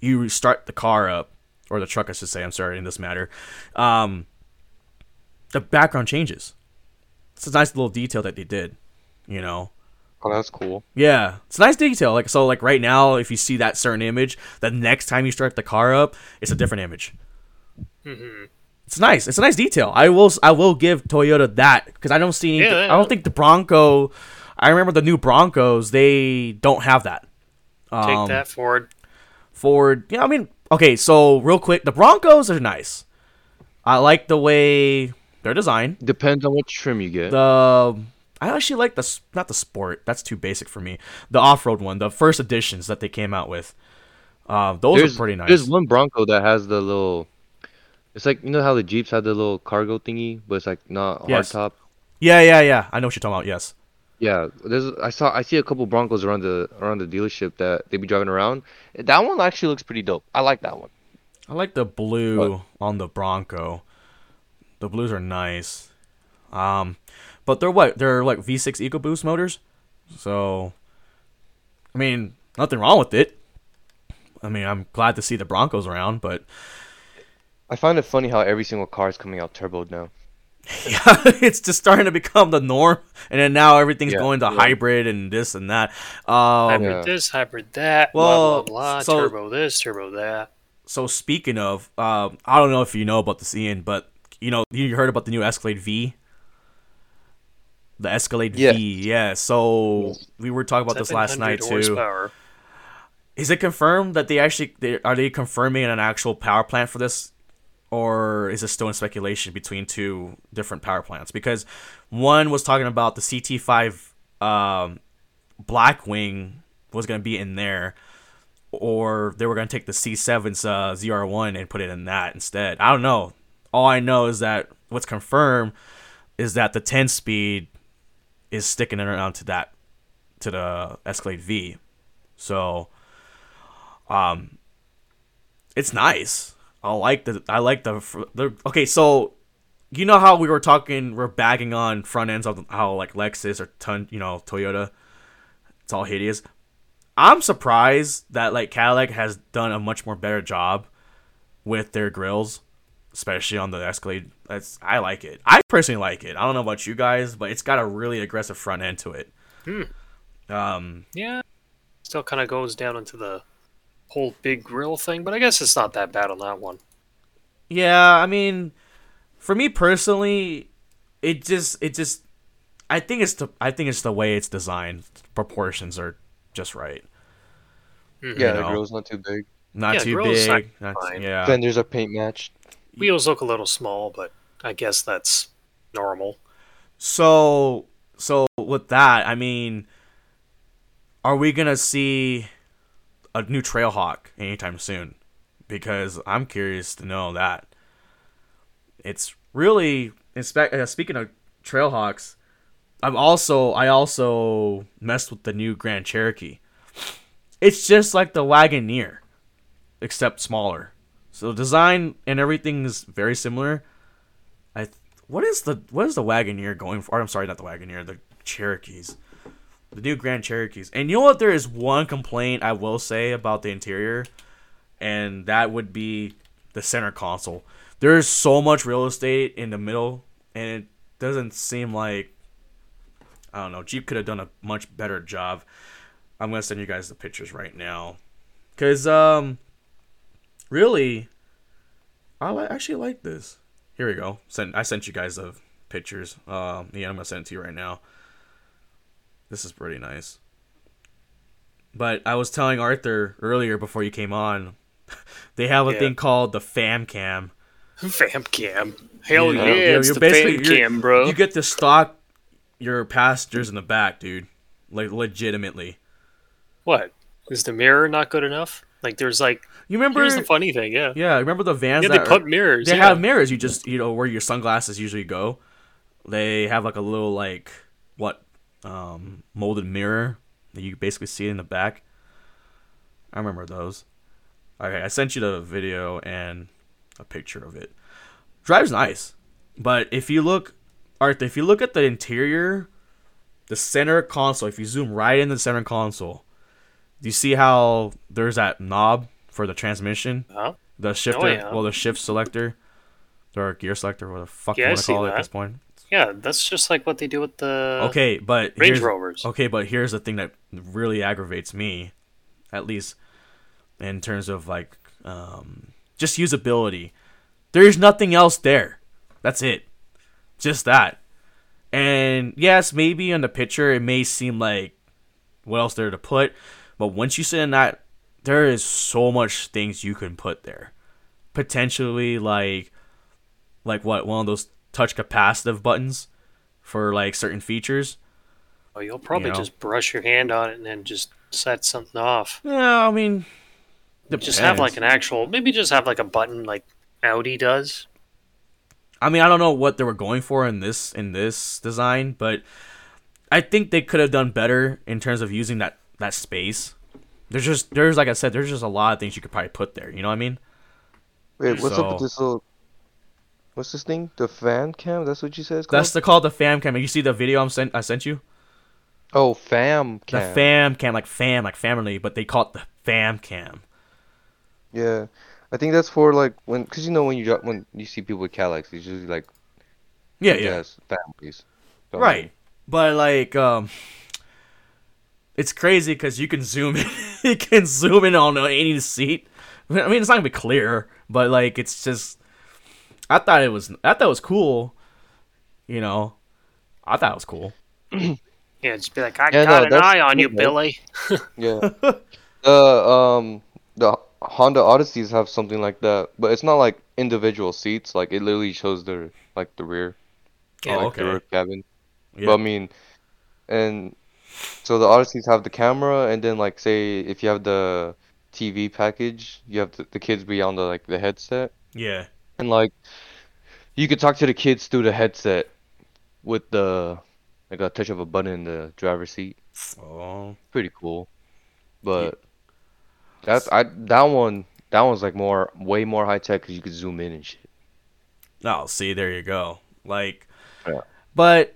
A: you start the car up, or the truck, I should say. I'm sorry in this matter. Um, the background changes. It's a nice little detail that they did. You know.
C: Oh, that's cool.
A: Yeah, it's a nice detail. Like so, like right now, if you see that certain image, the next time you start the car up, it's a different image.
B: hmm
A: It's nice. It's a nice detail. I will. I will give Toyota that because I don't see. Any,
B: Yeah,
A: I don't think the Bronco. I remember the new Broncos. They don't have that.
B: Take
A: Um,
B: that Ford.
A: Ford. Yeah, I mean, okay. So real quick, the Broncos are nice. I like the way they're designed.
C: Depends on what trim you get.
A: The I actually like the not the sport. That's too basic for me. The off-road one, the first editions that they came out with. Uh, those
C: there's,
A: are pretty nice.
C: There's one Bronco that has the little. It's like you know how the Jeeps have the little cargo thingy, but it's like not
A: Yes.
C: hardtop.
A: Yeah, yeah, yeah. I know what you're talking about. Yes.
C: Yeah, there's I saw I see a couple Broncos around the around the dealership that they'd be driving around. That one actually looks pretty dope. I like that one.
A: I like the blue on the Bronco. The blues are nice. Um, but they're what? They're like V6 EcoBoost motors. So, I mean, nothing wrong with it. I mean, I'm glad to see the Broncos around, but
C: I find it funny how every single car is coming out turboed now. (laughs)
A: yeah, (laughs) it's just starting to become the norm. And then now everything's
C: Yeah,
A: going to
C: yeah.
A: hybrid and this and that. Um,
B: Hybrid
C: yeah.
B: this, hybrid that,
A: Well,
B: blah, blah, blah.
A: so-
B: turbo this, turbo that.
A: so speaking of, um, I don't know if you know about this, Ian, but you know, you heard about the new Escalade V. The Escalade
C: Yes.
A: V, yeah. So we were talking about this last night
B: 700
A: too. Is it confirmed that they actually they, are they confirming an actual power plant for this, or is it still in speculation between two different power plants? Because one was talking about the CT5 um, Blackwing was going to be in there, or they were going to take the C7's uh, ZR1 and put it in that instead. I don't know. All I know is that what's confirmed is that the 10 speed is sticking it around to that to the Escalade V. So um it's nice. I like the I like the the okay, so you know how we were talking we're bagging on front ends of how like Lexus or ton, you know, Toyota it's all hideous. I'm surprised that like Cadillac has done a much more better job with their grills, especially on the Escalade. That's I like it. I personally like it. I don't know about you guys, but it's got a really aggressive front end to it.
B: Hmm.
A: Um,
B: Yeah. Still kind of goes down into the whole big grill thing, but I guess it's not that bad on that one.
A: yeah, I mean, for me personally, it just it just I think it's the I think it's the way it's designed. Proportions are just right.
B: Mhm.
C: Yeah,
A: You
C: the grill's not too big.
A: Not
B: Yeah,
A: too big.
B: not
A: Not,
B: fine.
A: yeah.
C: Fenders are paint matched.
B: Wheels look a little small, but I guess that's normal.
A: So so with that, I mean, are we gonna see a new Trailhawk anytime soon? Because I'm curious to know that. It's really inspe- uh, speaking of Trailhawks, I'm also I also messed with the new Grand Cherokee. It's just like the Wagoneer, except smaller. So design and everything is very similar. I th- what is the what is the Wagoneer going for? I'm sorry, not the Wagoneer, the Cherokees, the new Grand Cherokees. And you know what? There is one complaint I will say about the interior, and that would be the center console. There is so much real estate in the middle, and it doesn't seem like I don't know. Jeep could have done a much better job. I'm gonna send you guys the pictures right now, cause um, really, I li- actually like this. Here we go. Sent I sent you guys the pictures. Um, yeah, I'm gonna send it to you right now. This is pretty nice. But I was telling Arthur earlier before you came on, (laughs) they have a
B: Yeah.
A: thing called the fam cam.
B: Fam cam. Hell
A: You
B: yeah,
A: know, you're-
B: it's
A: you're
B: the
A: basically-
B: fam
A: you're-
B: cam, bro.
A: You get to stalk your passengers in the back, dude. Like legitimately.
B: What? Is the mirror not good enough? Like, there's like,
A: You remember?
B: here's the funny thing, yeah.
A: yeah, remember the vans
B: Yeah, they
A: that
B: put
A: are-
B: mirrors.
A: They
B: yeah.
A: have mirrors. You just you know where your sunglasses usually go. They have like a little like what um molded mirror that you basically see in the back. I remember those. Okay, I sent you the video and a picture of it. Drives nice, but if you look, Art, if you look at the interior, the center console, if you zoom right in the center console, do you see how there's that knob for the transmission?
B: Huh?
A: The shifter,
B: Oh, yeah.
A: well, the shift selector, or gear selector, what the fuck
B: Yeah,
A: you want to call it at this point.
B: Yeah, that's just like what they do with the
A: Okay, but
B: Range Rovers.
A: Okay, but here's the thing that really aggravates me, at least in terms of like um, just usability. There's nothing else there. That's it. Just that. And yes, maybe in the picture it may seem like what else there to put, but once you sit in that, there is so much things you can put there. Potentially like like what one of those touch capacitive buttons for like certain features.
B: Oh, you'll probably
A: you know.
B: just brush your hand on it and then just set something off.
A: Yeah, I mean,
B: Just have like an actual, maybe just have like a button like Audi does.
A: I mean, I don't know what they were going for in this in this design, but I think they could have done better in terms of using that that space. There's just there's like I said, there's just a lot of things you could probably put there. You know what I mean?
C: Wait, what's up with this little? What's this thing? The fan cam? That's what you said. It's called?
A: That's the called the fam cam. You see the video I'm sent I sent you?
C: oh, fam cam.
A: The fam cam, like fam, like family, but they call it the fam cam.
C: Yeah, I think that's for like when, cause you know when you when you see people with Cadillacs, it's usually like
A: Yeah, yeah.
C: families. So,
A: Right. But like um it's crazy cuz you can zoom in (laughs) you can zoom in on any seat. I mean, it's not going to be clear, but like it's just I thought it was I thought it was cool. You know. I thought it was cool. (clears throat)
B: Yeah, just be like, I
C: Yeah,
B: got
C: no,
B: an eye on you,
C: okay.
B: Billy. (laughs)
C: Yeah. (laughs) the um the Honda Odysseys have something like that, but it's not like individual seats. Like it literally shows their like the rear,
A: Oh,
C: like
A: okay.
C: the rear cabin.
A: Yeah.
C: But I mean, and so the Odysseys have the camera, and then like say if you have the TV package, you have the, the kids be on the like the headset,
A: yeah.
C: and like you could talk to the kids through the headset with the like a touch of a button in the driver's seat.
A: Oh.
C: Pretty cool, but that's I that one that one's like more way more high tech because you could zoom in and shit.
A: Oh, see, there you go. Like,
C: Yeah.
A: but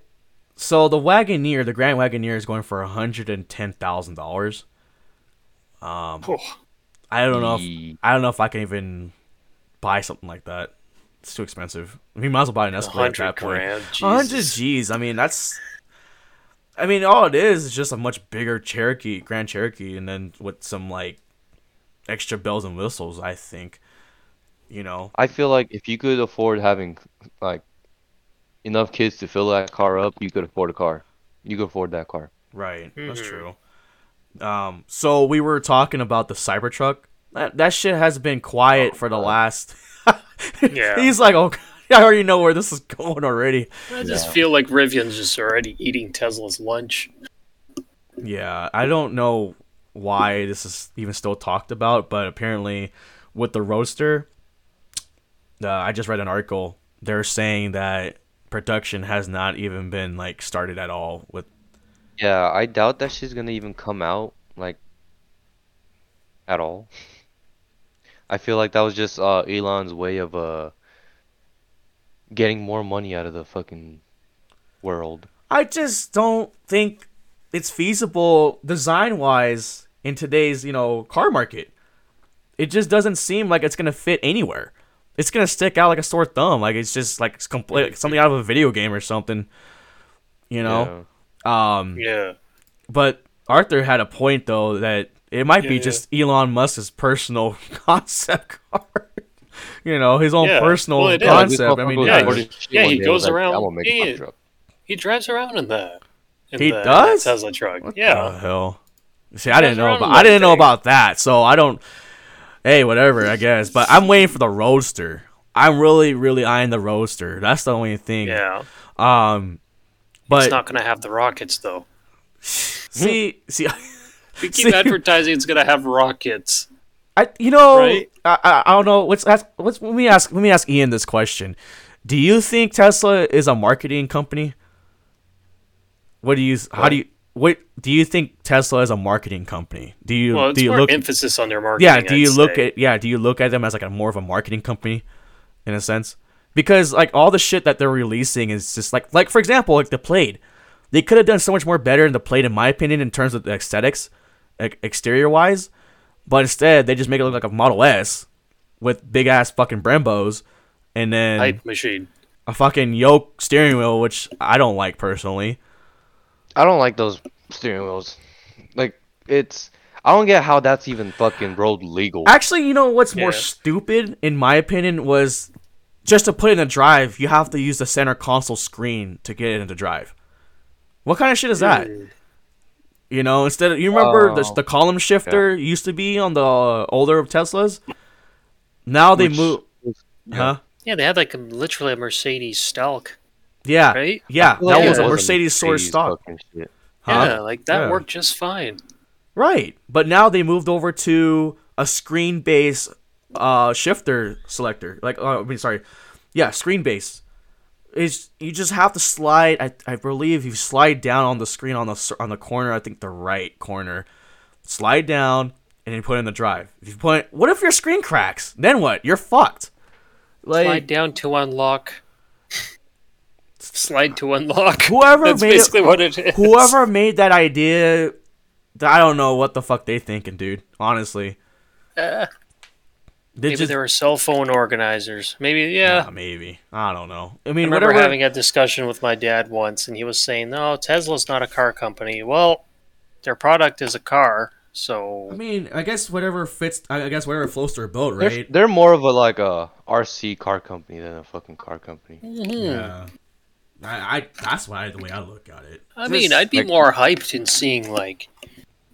A: so the Wagoneer, the Grand Wagoneer, is going for hundred and ten thousand dollars. Um,
B: Oh,
A: I don't know. If, I don't know if I can even buy something like that. It's too expensive. I mean, might as well buy an Escalade at that point.
B: grand.
A: A hundred
B: Jesus.
A: G's. I mean, that's. I mean, all it is is just a much bigger Cherokee, Grand Cherokee, and then with some like extra bells and whistles. I think, you know.
C: I feel like if you could afford having like enough kids to fill that car up, you could afford a car. You could afford that car.
A: Right, that's
B: Mhm.
A: true. Um, so we were talking about the Cybertruck. That that shit has been quiet for the last. (laughs)
B: Yeah.
A: He's like, oh, God, (laughs) I already know where this is going already.
B: I just
C: Yeah.
B: feel like Rivian's just already eating Tesla's lunch.
A: Yeah, I don't know why this is even still talked about, but apparently, with the Roadster, uh, I just read an article. They're saying that production has not even been like started at all with
C: Yeah, I doubt that she's gonna even come out like at all. I feel like that was just uh Elon's way of uh getting more money out of the fucking world.
A: I just don't think it's feasible design wise in today's, you know, car market. It just doesn't seem like it's gonna fit anywhere. It's gonna stick out like a sore thumb. Like it's just like it's complete something out of a video game or something. You know? Um
B: Yeah.
A: but Arthur had a point though that it might be
B: Yeah,
A: just Elon Musk's personal (laughs) concept car. you know, his own
B: Yeah,
A: personal
B: well, it is.
C: Yeah,
A: concept. I mean,
C: was
B: yeah,
C: recording
B: yeah, he goes
C: was like,
B: around-
C: I'm gonna make a
B: he-
C: truck.
B: He drives around in that. In
A: He
B: the
A: does?
B: Tesla truck.
A: What
B: yeah.
A: the hell? See, I didn't know
B: around
A: about I didn't
B: that
A: know about that, so I don't. Hey, whatever, I guess. But I'm waiting for the Roadster. I'm really, really eyeing the Roadster. That's the only thing.
B: Yeah.
A: Um, but
B: it's not going to have the rockets though. (sighs)
A: see, see, (laughs)
B: We keep
A: See-
B: advertising it's going to have rockets.
A: I you know
B: Right?
A: I, I I don't know. Let's ask. Let's let me ask. Let me ask Ian this question. Do you think Tesla is a marketing company? What do you? How do you? What do you think Tesla is a marketing company? Do you?
B: Well,
A: do you look?
B: emphasis on their marketing.
A: yeah. Do you
B: I'd
A: look
B: say.
A: at? Yeah. Do you look at them as like a more of a marketing company, in a sense? Because like all the shit that they're releasing is just like like for example like the Plaid. they could have done so much more better in the Plaid in my opinion in terms of the aesthetics, like exterior wise, but instead they just make it look like a Model S with big ass fucking Brembos, and then
B: hype machine?
A: a fucking yoke steering wheel, which I don't like personally.
C: I don't like those steering wheels. Like it's I don't get how that's even fucking road legal.
A: Actually, you know what's more stupid, in my opinion, was just to put in the drive, you have to use the center console screen to get it into drive. What kind of shit is that? You know, instead of you remember the
C: Oh.
A: the column shifter used to be on the older Teslas. Now they
C: Which
A: move,
C: yeah.
A: huh?
B: Yeah, they had like a, literally a Mercedes Stalk,
A: Yeah,
B: right?
A: yeah,
C: like
A: that was a Mercedes source stock, huh?
B: Yeah, like that
A: Yeah.
B: worked just fine.
A: Right. But now they moved over to a screen based uh shifter selector. Like uh, I mean sorry. Yeah, screen based. Is you just have to slide I, I believe you slide down on the screen on the on the corner, I think the right corner. Slide down and then put in the drive. If you put what if your screen cracks? Then what? You're fucked. Like
B: Slide down to unlock. Slide to unlock.
A: Whoever (laughs)
B: That's
A: made it-
B: what it is.
A: whoever made that idea I don't know what the fuck they thinking, dude. Honestly.
B: Uh,
A: They
B: maybe
A: just
B: there were cell phone organizers. Maybe, yeah.
A: Yeah, maybe. I don't know. I
B: I
A: mean,
B: remember
A: whatever.
B: having a discussion with my dad once, and he was saying, "No, Tesla's not a car company." Well, their product is a car, So I
A: mean, I guess whatever fits. I I guess whatever floats their boat,
C: They're,
A: right?
C: they're more of a like a RC car company than a fucking car company.
A: Yeah. I, I that's why the way I look at it.
B: I mean, I'd be
C: like-
B: more hyped in seeing like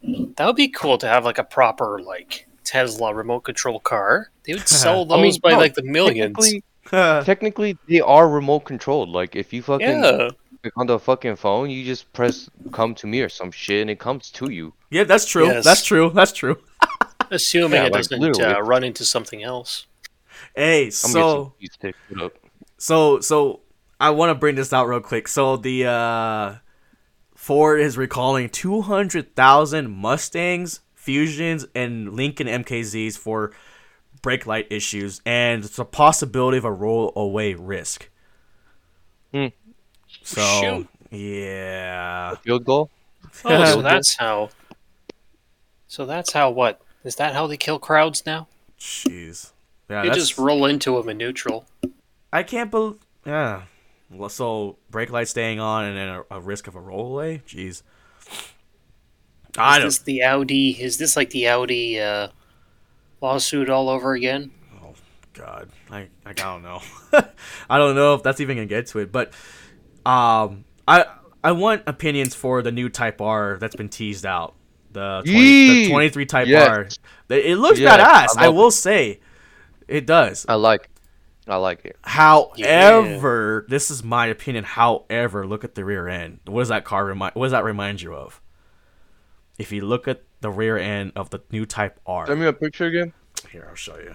B: that would be cool to have like a proper like Tesla remote control car. They would (laughs) sell those
C: I mean,
B: by
C: no,
B: like the millions.
C: Technically, (laughs) technically, they are remote controlled. Like if you fucking
B: Yeah,
C: on the fucking phone, you just press "come to me" or some shit, and it comes to you.
A: yeah, that's true.
B: Yes.
A: That's true. That's true. (laughs)
B: assuming
C: Yeah,
B: it
C: like,
B: doesn't uh, run into something else.
A: Hey,
C: I'm
A: so
C: getting some stick it up.
A: so so I want to bring this out real quick. So the uh Ford is recalling 200,000 Mustangs, Fusions, and Lincoln MKZs for brake light issues, and it's a possibility of a rollaway risk.
C: Hmm.
A: So
B: Shoot.
A: yeah,
C: Field goal.
B: Oh, so that's how. So that's how what is that? How they kill crowds now?
A: jeez, yeah,
B: you
A: that's,
B: just roll into them in neutral.
A: I can't believe. Yeah. Well, so brake light staying on and then a, a risk of a rollaway. Jeez. I
B: Is
A: don't.
B: this the Audi? Is this like the Audi uh, lawsuit all over again?
A: Oh God, I, I don't know. (laughs) I don't know if that's even gonna get to it, but um, I I want opinions for the new Type R that's been teased out. The 20, the 23 Type
C: Yes.
A: R. It it looks
C: Yes,
A: badass.
C: I
A: I,
C: love
A: will say, it does.
C: I like. I like it.
A: However, this is my opinion. However, look at the rear end. What does that car remind? What does that remind you of? If you look at the rear end of the new Type R,
C: Send me a picture again.
A: here I'll show you.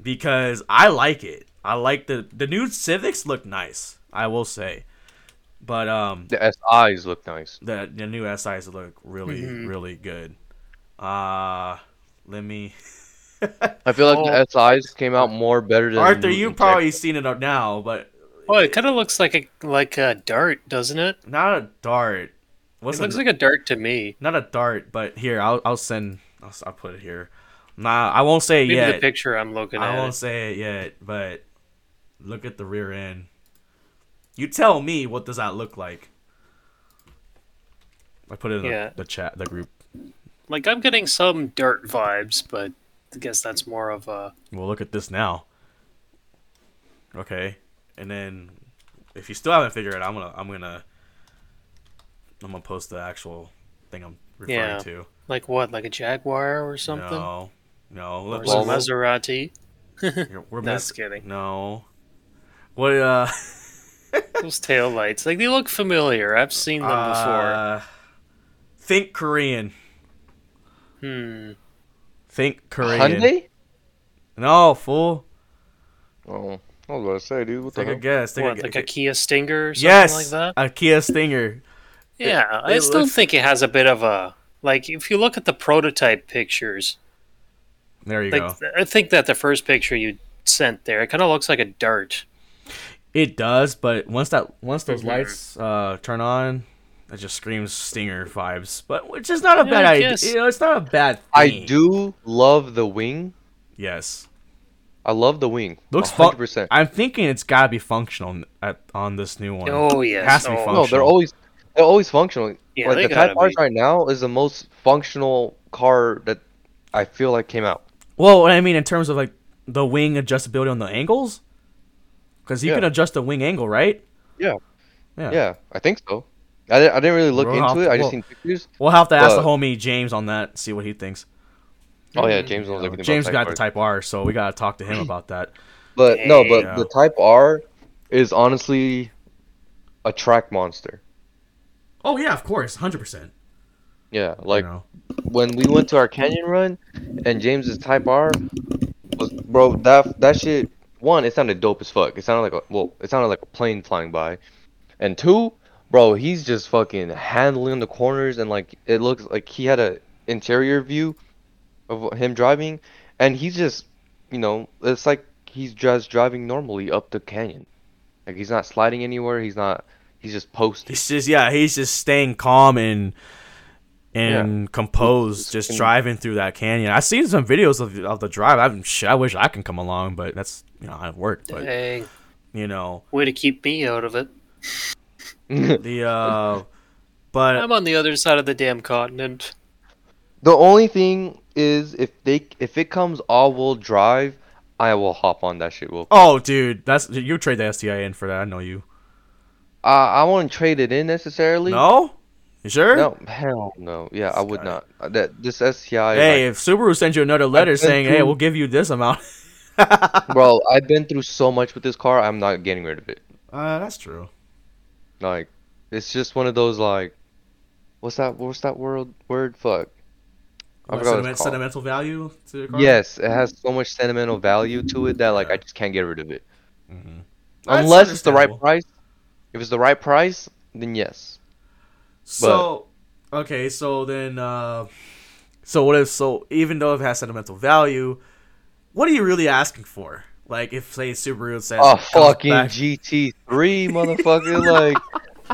A: Because I like it. I like the the new Civics look nice. I will say, but um,
C: The SIs look nice.
A: the the new SIs look really
B: Mhm.
A: really good. Uh let me. (laughs)
C: I feel like
B: Oh.
C: the SIs came out more better than
A: Arthur, you
C: Inject-
A: probably seen it now, but
B: Oh, it kind of looks like a like a dart, doesn't it?
A: not a dart. What's
B: it looks like a dart to me.
A: not a dart, but here I'll I'll send I'll, I'll put it here. Nah, I won't say it
B: Maybe the
A: yet.
B: picture I'm looking
A: I
B: at.
A: won't say it yet, but look at the rear end. You tell me what does that look like. I put it in
B: Yeah.
A: the, the chat, the group.
B: Like I'm getting some dart vibes, but I guess that's more of a
A: Well, look at this now. Okay, and then if you still haven't figured it, out, I'm gonna I'm gonna I'm gonna post the actual thing I'm referring
B: Yeah.
A: to.
B: Like what? Like a Jaguar or something?
A: No, no.
B: Or
C: Well,
B: Maserati? (laughs)
A: we're, miss-
B: kidding.
A: No. What? Uh. (laughs)
B: Those tail lights. Like they look familiar. I've seen them before.
A: uh, think Korean.
B: Hmm.
A: Think Korean.
C: Hyundai?
A: No, fool.
C: Oh, I was about to say, dude. What the
A: Take a guess. Take
B: What,
A: a,
B: like a Kia Stinger or something
A: yes,
B: like that?
A: a Kia Stinger.
B: Yeah, I
A: it
B: still
A: looks-
B: think it has a bit of a like. If you look at the prototype pictures,
A: There you
B: like
A: go.
B: I think that the first picture you sent there, it kind of looks like a dart.
A: It does, but once that once those
B: Mhm.
A: lights uh, turn on, it just screams Stinger vibes. But which is not a
B: Yeah,
A: bad
B: I
A: idea. You know, it's not a bad.
C: I do love the wing.
A: Yes.
C: I love the wing.
A: Looks
C: hundred
A: fun. I'm thinking it's gotta be functional at, on this new one.
B: Oh
A: It
B: yes,
A: has to be
B: oh,
A: functional.
C: No, they're always they're always functional.
B: Yeah,
C: like
B: they
C: the
B: gotta
C: Type R right now is the most functional car that I feel like came out.
A: Well, I mean, in terms of like the wing adjustability on the angles, because you
C: Yeah.
A: can adjust the wing angle, right?
C: Yeah.
A: Yeah.
C: Yeah, I think so. I didn't, I didn't really look
A: We'll
C: into
A: have
C: it.
A: to-
C: I just
A: well-
C: seen pictures.
A: We'll have to ask the homie James on that, see what he thinks.
C: Oh yeah. James knows everything.
A: James
C: about
A: got
C: Type
A: the Type R, so we gotta talk to him about that.
C: But no, but
A: Yeah.
C: the Type R is honestly a track monster.
A: Oh yeah, of course, hundred percent.
C: Yeah, like when we went to our canyon run, and James's Type R was bro. That that shit. One, it sounded dope as fuck. It sounded like a well, it sounded like a plane flying by, and two, bro, he's just fucking handling the corners and like it looks like he had a interior view of him driving, and he's just, you know, it's like he's just driving normally up the canyon, like he's not sliding anywhere. He's not. He's just posted.
A: He's just yeah, he's just staying calm and and composed, just
C: And-
A: driving through that canyon. I've seen some videos of, of the drive. I, shit, I wish I can come along, but that's you know I've work. But
B: Dang,
A: you know
B: way to keep me out of it. (laughs)
A: the uh, but
B: I'm on the other side of the damn continent.
C: The only thing is if they if it comes all wheel drive, I will hop on that shit real.
A: oh dude, that's you trade the STI in for that. I know you.
C: Uh, I wouldn't trade it in necessarily.
A: No, you sure?
C: No, hell no. Yeah, I would
A: guy.
C: not. Uh, That this STI,
A: Hey,
C: like,
A: if Subaru sends you another letter
C: been
A: saying, "Hey, we'll give you this amount," (laughs)
C: bro, I've been through so much with this car. I'm not getting rid of it.
A: uh, that's true.
C: Like, it's just one of those like, what's that? What's that word? Word? Fuck. I
A: What,
C: forgot what
A: sentiment, sentimental value to the car.
C: Yes, it has so much sentimental value to it that like
A: Yeah.
C: I just can't get rid of it.
A: Mhm.
C: Unless it's the right price. If it's the right price, then yes.
A: So, okay, so then, uh, so what if so? Even though it has sentimental value, what are you really asking for? Like, if say Subaru says,
C: A
A: comes
C: fucking
A: back-
C: GT3, (laughs) motherfucker. like,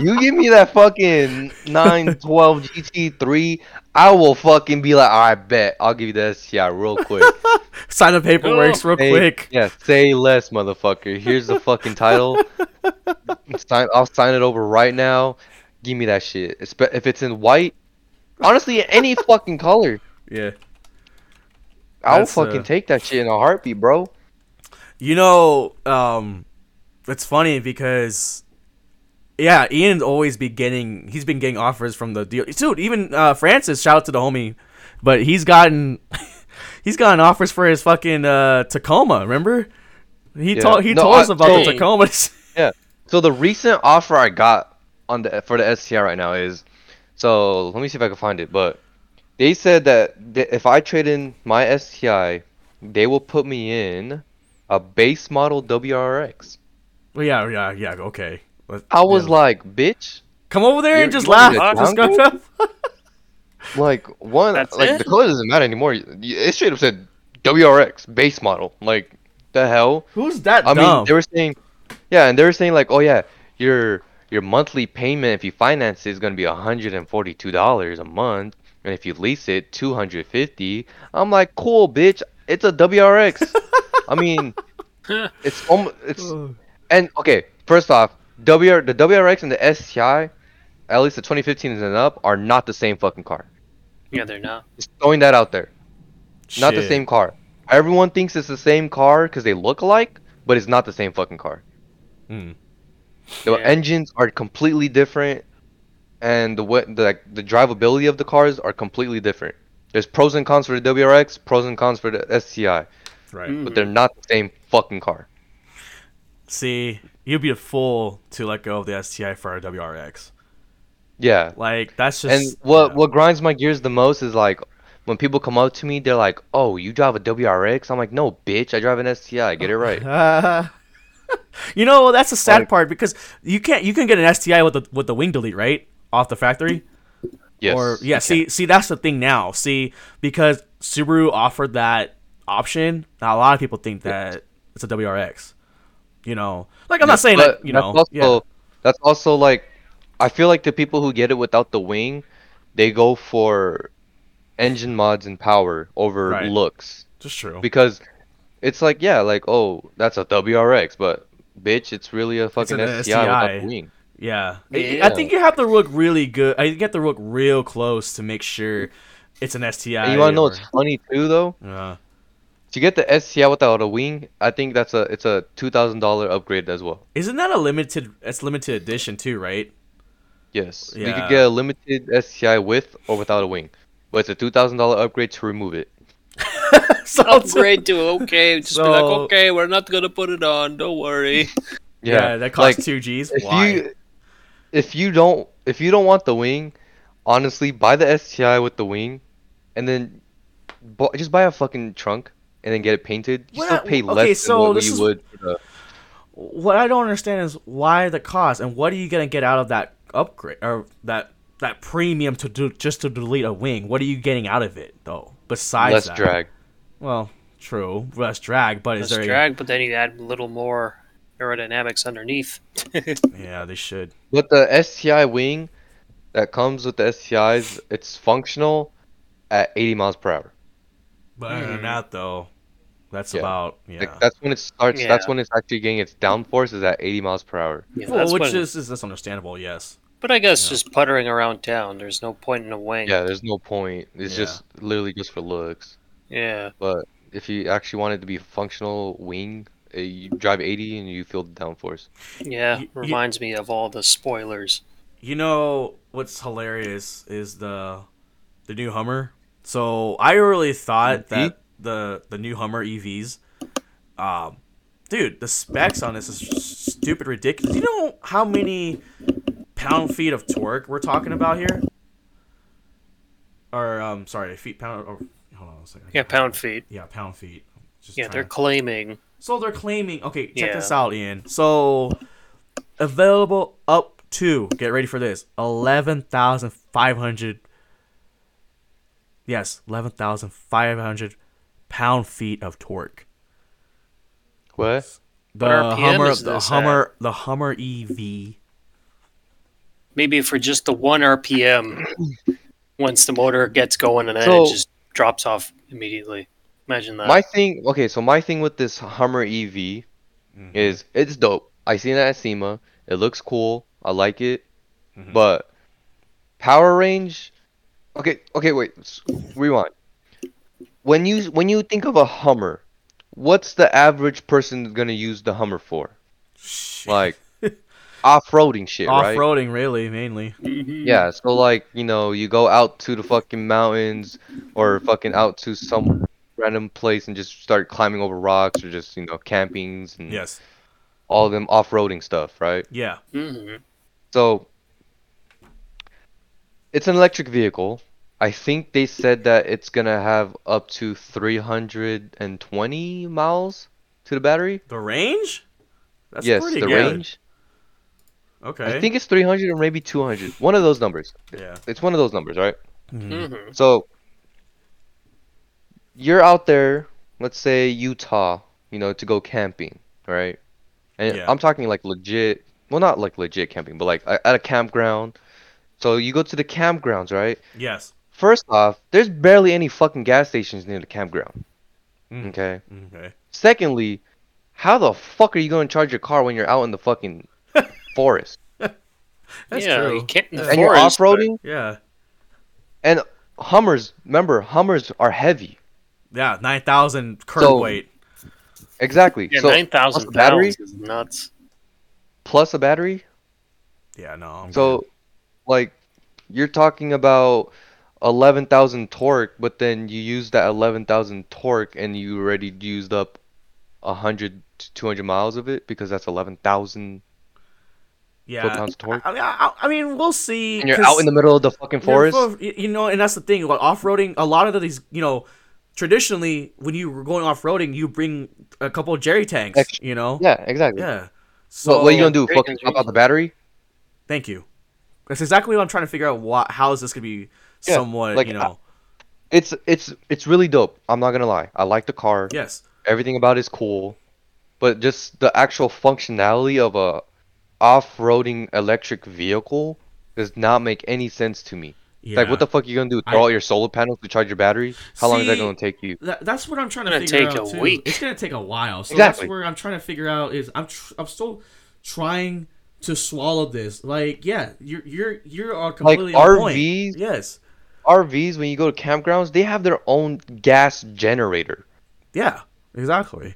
C: you give me that fucking 912 GT3, I will fucking be like, I bet. I'll give you this. Yeah, real quick. (laughs)
A: sign the paperwork real
C: Say-
A: quick.
C: Yeah, say less, motherfucker. Here's the fucking title. (laughs) sign, I'll sign it over right now. Give me that shit. If it's in white, honestly, any fucking color,
A: Yeah.
C: I'll
A: That's,
C: fucking
A: uh,
C: take that shit in a heartbeat, bro.
A: You know, um, it's funny because, yeah, Ian's always be getting. He's been getting offers from the deal. Dude, even uh, Francis, shout out to the homie, but he's gotten, (laughs) he's gotten offers for his fucking uh, Tacoma. Remember? He
C: Yeah.
A: told he
C: No,
A: told
C: I-
A: us about the
B: dang. (laughs)
A: yeah.
C: So the recent offer I got on the for the STI right now is, so let me see if I can find it. But they said that th- if I trade in my STI, they will put me in a base model WRX.
A: well, yeah, yeah, yeah. Okay. Let-
C: I was
A: yeah.
C: like, bitch,
A: come over there and just laugh.
C: me (laughs)
A: Just go (laughs)
C: like one,
B: That's
C: like
B: it?
C: the color doesn't matter anymore. Y- It straight up said WRX base model. Like the hell.
A: Who's that
C: I
A: dumb?
C: mean, they were saying, yeah, and they were saying like, oh yeah, your your monthly payment if you finance it is gonna be hundred and forty two dollars a month, and if you lease it, two hundred fifty. I'm like, cool, bitch. It's a WRX. (laughs) I mean, (laughs) it's almost it's and okay. First off, WR the WRX and the STI, at least the 2015 and up, are not the same fucking car.
B: Yeah, they're not.
C: Just throwing that out there. Not the same car. Everyone thinks it's the same car because they look alike, but it's not the same fucking car.
A: Mm.
C: The
B: Yeah.
C: engines are completely different, and the way the like, the drivability of the cars are completely different. There's pros and cons for the WRX, pros and cons for the STI,
A: Right.
B: Mm.
C: but they're not the same fucking car.
A: See, you'd be a fool to let go of the STI for a WRX.
C: Yeah.
A: Like that's just And
C: what
A: yeah.
C: what grinds my gears the most is like when people come up to me, they're like, "Oh, you drive a WRX?" I'm like, "No, bitch, I drive an STI. Get it right." (laughs)
A: you know that's the sad
C: Like-
A: part because you can't you can get an STI with the with the wing delete right off the factory.
C: Yes.
A: Or yeah,
C: you
A: see see that's the thing now. See because Subaru offered that option, now a lot of people think that it's a WRX. You know, like I'm not saying
C: But
A: that you
C: that's
A: know.
C: also,
A: yeah.
C: That's also like, I feel like the people who get it without the wing, they go for engine mods and power over
A: Right.
C: looks
A: Just true.
C: because it's like yeah, like oh that's a WRX, but bitch, it's really a fucking
A: an
C: STI without the wing.
A: Yeah. I-
B: Yeah.
A: I think you have to look really good. I get you have to look real close to make sure it's an STI.
C: And you wanna know
A: or-
C: what's funny too though?
A: Uh,
C: To get the STI without a wing, I think that's a it's a two thousand dollar upgrade as well.
A: isn't that a limited? It's limited edition too, right?
C: Yes, you
A: Yeah.
C: could get a limited STI with or without a wing, but it's a two thousand dollar upgrade to remove it.
A: so (laughs) (laughs)
B: Upgrade to okay. Just be like, okay, we're not gonna put it on. Don't worry. (laughs)
A: Yeah, that
C: like,
A: costs two G's.
C: if
A: Why?
C: you if you don't if you don't want the wing, honestly, buy the STI with the wing, and then just buy a fucking trunk and then get it painted. You
A: Well,
C: still
A: that-
C: pay
A: okay,
C: less
A: so
C: than what you
A: is-
C: would. For the,
A: what I don't understand is why the cost and what are you gonna get out of that upgrade or that that premium to do just to delete a wing? What are you getting out of it though? Besides
C: less
A: that?
C: drag.
A: Well, true, less drag, but is
B: Less
A: there?
B: drag, but then you add a little more aerodynamics underneath. (laughs)
A: Yeah, they should.
C: But the STI wing that comes with the STIs, it's functional at 80 miles per hour.
A: But other than that though, that's
C: Yeah.
A: about yeah.
C: Like that's when it starts. That's when it's actually getting its downforce is at 80 miles per hour.
B: Yeah,
A: well, which
B: when-
A: is, is that's understandable. Yes.
B: But I guess
A: Yeah.
B: just puttering around town. There's no point in a wing.
C: Yeah, there's no point. It's
A: Yeah.
C: just literally just for looks.
B: Yeah.
C: But if you actually want it to be a functional wing, uh, you drive 80 and you feel the downforce.
B: Yeah.
A: Y- y-
B: Reminds me of all the spoilers.
A: You know what's hilarious is the the new Hummer. So I really thought that the the new Hummer EVs, um, dude, the specs on this is stupid ridiculous. You know how many pound feet of torque we're talking about here? Or um, sorry, feet pound. Or, hold on a second.
B: Yeah, pound feet.
A: Yeah, pound feet. Just
B: Yeah, they're
A: to-
B: claiming.
A: so they're claiming. Okay, check
B: Yeah.
A: this out, Ian. So available up to get ready for this eleven thousand five hundred. Yes, eleven thousand five hundred pound feet of torque.
C: What?
A: The
B: RPM
A: Hummer,
B: is
A: the
B: this
A: Hummer, the Hummer E EV.
B: Maybe for just the one RPM, once the motor gets going, and then
C: So-
B: it just drops off immediately. Imagine that.
C: My thing, okay, so my thing with this Hummer EV
A: Mhm.
C: is it's dope. I seen it at SEMA. It looks cool. I like it.
A: Mhm.
C: But power range, okay, okay, wait, s- rewind. When you when you think of a Hummer, what's the average person gonna use the Hummer for? Like (laughs) off-roading shit, right?
A: off-roading, really, mainly.
B: Mhm.
C: Yeah, so like, you know, you go out to the fucking mountains or fucking out to some random place and just start climbing over rocks or just, you know, campings and
A: Yes.
C: all of them off-roading stuff, right?
A: Yeah.
B: Mhm.
C: So it's an electric vehicle. I think they said that it's gonna have up to 320 miles to the battery.
A: The range. That's
C: yes,
A: pretty
C: the
A: good.
C: range.
A: Okay.
C: I think it's 300 or maybe 200. One of those numbers.
A: Yeah.
C: It's one of those numbers, right?
A: Mhm.
B: Mhm.
C: So you're out there, let's say Utah, you know, to go camping, right? And
A: Yeah.
C: I'm talking like legit, well, not like legit camping, but like at a campground. So you go to the campgrounds, right?
A: Yes.
C: First off, there's barely any fucking gas stations near the campground.
A: Mm.
C: Okay.
A: Okay.
C: Secondly, how the fuck are you going to charge your car when you're out in the fucking (laughs) forest?
A: That's
B: yeah,
A: true.
B: you can't in the
A: Yeah.
C: And you're off-roading?
A: Yeah.
C: And Hummers, remember, Hummers are heavy.
A: Yeah. Nine thousand curb
C: So-
A: weight.
C: Exactly.
B: Yeah,
C: so
B: nine thousand
C: plus the battery?
B: is nuts.
C: plus a battery.
A: Yeah, no. I'm
C: So,
A: good.
C: like, you're talking about eleven thousand torque, but then you use that eleven thousand torque, and you already used up hundred to two hundred miles of it because that's eleven thousand
A: yeah,
C: foot-pounds torque.
A: I, I, I, I mean, we'll see.
C: And you're out in the middle of the fucking forest.
A: full of- y- you know, and that's the thing. Like off-roading, a lot of these, you know, traditionally when you were going off-roading, you bring a couple of jerry tanks.
C: Extra-
A: You know.
C: Yeah, exactly.
A: Yeah.
C: So
A: So
C: what are you gonna do? Fucking swap out the battery?
A: Thank you. That's exactly what I'm trying to figure out. What, how is this gonna be
C: Yeah,
A: somewhat,
C: like,
A: you know?
C: It's it's it's really dope. I'm not gonna lie. I like the car.
A: yes.
C: Everything about it is cool, but just the actual functionality of a off-roading electric vehicle does not make any sense to me.
A: Yeah.
C: Like, what the fuck are you gonna do?
A: I-
C: Throw out your solar panels to charge your battery? How long is that gonna take you?
A: That, that's what I'm trying to
B: Gonna
A: figure
B: take
A: out
B: a
A: too.
B: week.
A: It's gonna take a while. So
C: Exactly.
A: that's where I'm trying to figure out is I'm tr- I'm still trying to swallow this. Like, yeah, you're you're you're all completely on point. Yes.
C: RVs, when you go to campgrounds, they have their own gas generator.
A: Yeah. Exactly.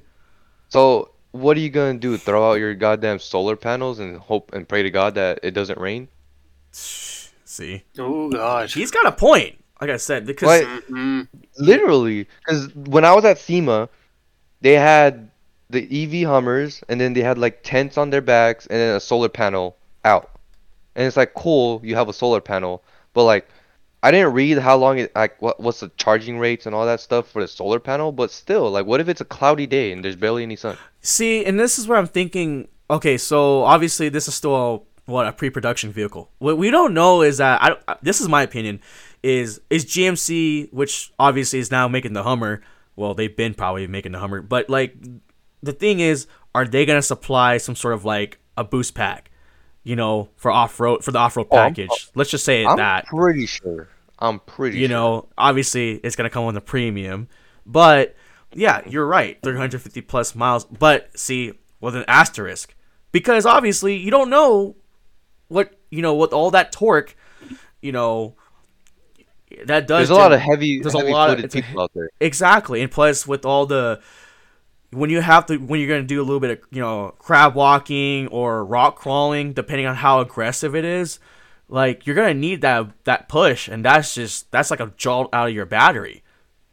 C: So what are you gonna do? Throw out your goddamn solar panels and hope and pray to God that it doesn't rain? (sighs)
A: See,
B: Oh god.
A: he's got a point. Like I said, because
C: Like,
B: Mhm.
C: literally, because when I was at SEMA, they had the EV Hummers, and then they had like tents on their backs, and then a solar panel out. And it's like cool, you have a solar panel, but like, I didn't read how long it like what what's the charging rates and all that stuff for the solar panel, but still, like, what if it's a cloudy day and there's barely any sun?
A: See, and this is where I'm thinking. Okay, so obviously this is still a, what a pre-production vehicle. What we don't know is that I. This is my opinion. Is is GMC, which obviously is now making the Hummer. Well, they've been probably making the Hummer, but like the thing is, are they gonna supply some sort of like a boost pack? You know, for off road for the off road
C: Oh,
A: package. Let's just say
C: I'm
A: that.
C: pretty sure. I'm pretty
A: you
C: sure.
A: know obviously it's going to come with a premium but yeah you're right 350 plus miles but see with an asterisk because obviously you don't know what you know with all that torque you know that does
C: There's a lot of heavy,
A: there's a lot of- it's a-
C: people out there.
A: exactly and plus with all the when you have to when you're going to do a little bit of you know crab walking or rock crawling depending on how aggressive it is like you're to need that that push and that's just that's like a jolt out of your battery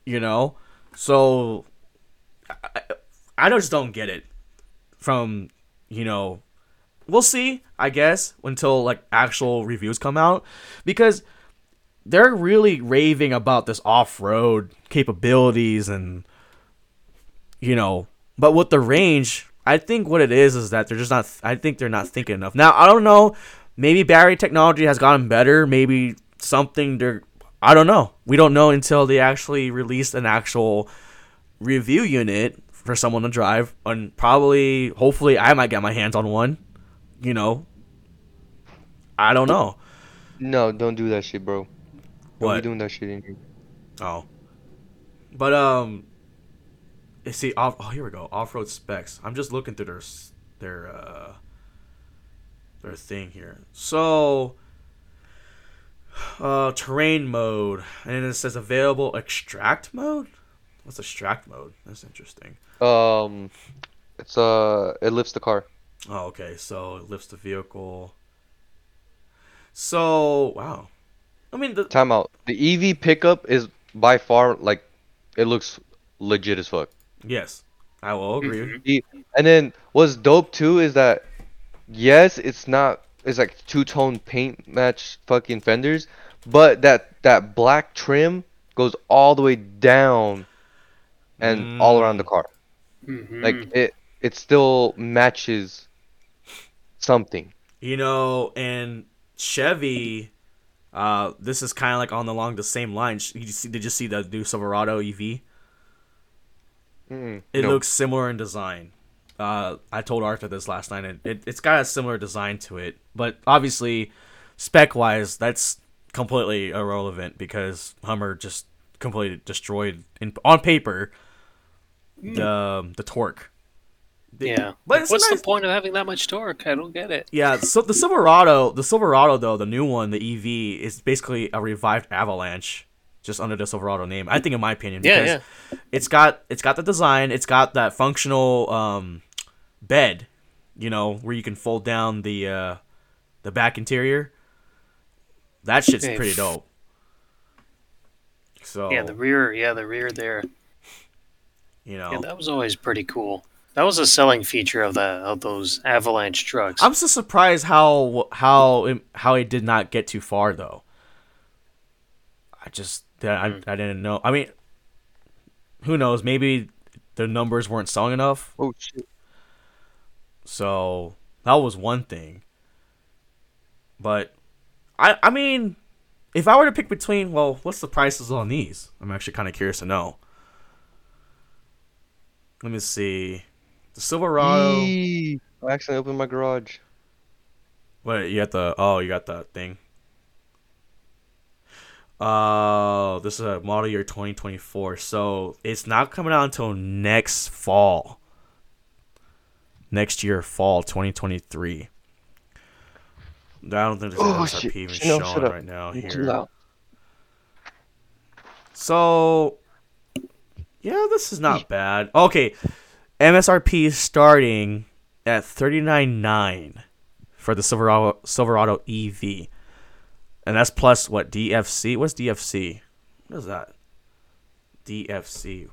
A: you know? So i, I just don't get it from you know we'll see i guess until like actual reviews come out because they're really raving about this off-road capabilities and you know but with the range i think what it is is that they're just not i think they're not thinking enough. Now i don't know maybe battery technology has gotten better maybe something they're i don't know we don't know until they actually release an actual review unit for someone to drive and probably hopefully i might get my hands on one you know i don't know
C: No, don't do that shit, bro. Don't
A: What?
C: be doing that shit in here.
A: Oh. But um see off oh here we go. Off-road specs. I'm just looking through their their uh their thing here. So uh terrain mode and then it says available extract mode? What's extract mode? That's interesting.
C: Um, it's uh, it lifts the car.
A: Oh, okay. So it lifts the vehicle. So, wow. I mean, the,
C: Time out. The EV pickup is by far like, it looks legit as fuck.
A: yes, I will agree.
B: Mhm.
C: E- And then what's dope too is that, yes, it's not. It's like two tone paint match fucking fenders, but that that black trim goes all the way down, and all around the car.
B: Mhm.
C: Like it, it still matches something.
A: You know, and Chevy, uh, this is kind of like on the along the same lines. You see, did you see the new Silverado EV?
C: Mm,
A: It
C: no.
A: looks similar in design. Uh, I told Arthur this last night, and it, it's got a similar design to it. But obviously, spec wise, that's completely irrelevant because Hummer just completely destroyed in on paper the the torque. The-
B: yeah.
A: but it's
B: What's
A: nice-
B: the point of having that much torque? I don't get it.
A: Yeah, so the Silverado, the Silverado though, the new one, the EV, is basically a revived Avalanche. just under the Silverado name. I think, in my opinion,
B: Yeah,
A: because it's got it's got the design, it's got that functional um, bed, you know, where you can fold down the uh, the back interior. That shit's
B: Yeah,
A: pretty dope. So
B: Yeah, the rear. Yeah, the rear there.
A: you know,
B: Yeah, that was always pretty cool. That was a selling feature of the of those Avalanche trucks.
A: I'm so surprised how how how it did not get too far though. I just I,
B: Hmm.
A: I didn't know. I mean, who knows? Maybe the numbers weren't selling enough.
C: Oh shit.
A: So that was one thing. But I I mean, if I were to pick between, well, what's the prices on these? I'm actually kind of curious to know. Let me see. The Silverado.
C: Yee. I actually opened my garage.
A: Wait, you got the? Oh, you got the thing. Uh, this is a model year 2024, so it's not coming out until next fall. Next year, fall 2023. I don't think there's an
C: Oh,
A: MSRP even
C: shut
A: showing right now
C: You're
A: here. So, yeah, this is not bad. Okay, MSRP is starting at thirty nine nine for the Silverado Silverado EV, and that's plus what DFC. What's DFC? What is that? DFC.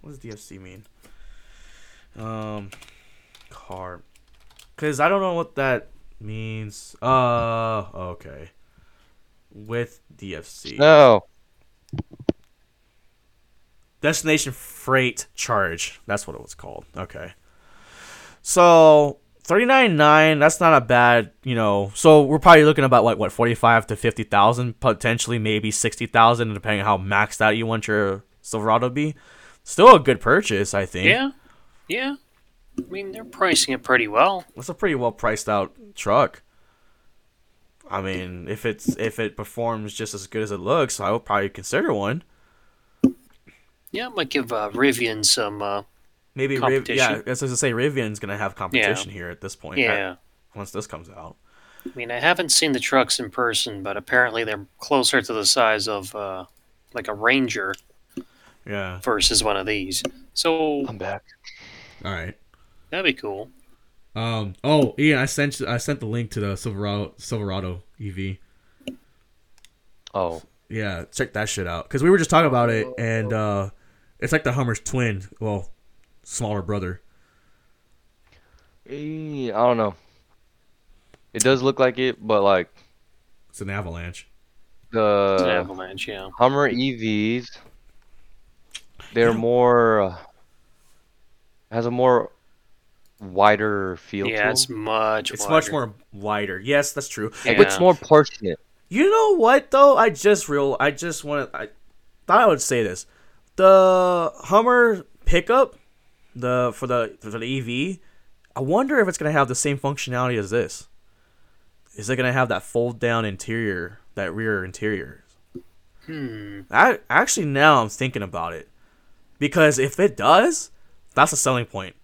A: What does DFC mean? Um, car. Cause I don't know what that means. Uh, okay. With DFC.
C: No.
A: Destination freight charge. That's what it was called. Okay. So thirty nine nine. That's not a bad. You know. So we're probably looking about like what forty five to fifty thousand, potentially maybe sixty thousand, depending on how maxed out you want your Silverado to be. Still a good purchase, I think.
B: yeah, yeah. I mean, they're pricing it pretty well.
A: It's a pretty well priced out truck. I mean, if it's if it performs just as good as it looks, I would probably consider one.
B: Yeah, I might give uh, Rivian some. Uh,
A: Maybe Riv- yeah, as I was gonna say, Rivian's gonna have competition here at this point.
B: yeah.
A: once this comes out.
B: I mean, I haven't seen the trucks in person, but apparently they're closer to the size of uh, like a Ranger
A: Yeah.
B: versus one of these. So
C: I'm back.
A: All right.
B: that'd be cool.
A: Um. Oh, yeah, I sent I sent the link to the Silverado Silverado EV.
C: Oh.
A: Yeah, check that shit out. Cause we were just talking about it, and uh, it's like the Hummer's twin. Well, smaller brother.
C: Eh, I don't know. It does look like it, but like
A: It's an Avalanche.
B: It's an
C: the
B: Avalanche, yeah.
C: Hummer EVs, they're more uh, has a more wider feel
B: Yeah,
C: to
B: it's
C: them.
B: much.
A: It's
B: wider.
A: much more wider. Yes, that's true.
B: Yeah.
C: It's more portionate.
A: You know what though? I just real. I just want to. I thought I would say this. The Hummer pickup, the for the for the EV. I wonder if it's gonna have the same functionality as this. Is it gonna have that fold down interior, that rear interior?
B: Hmm.
A: I actually now I'm thinking about it, because if it does, that's a selling point.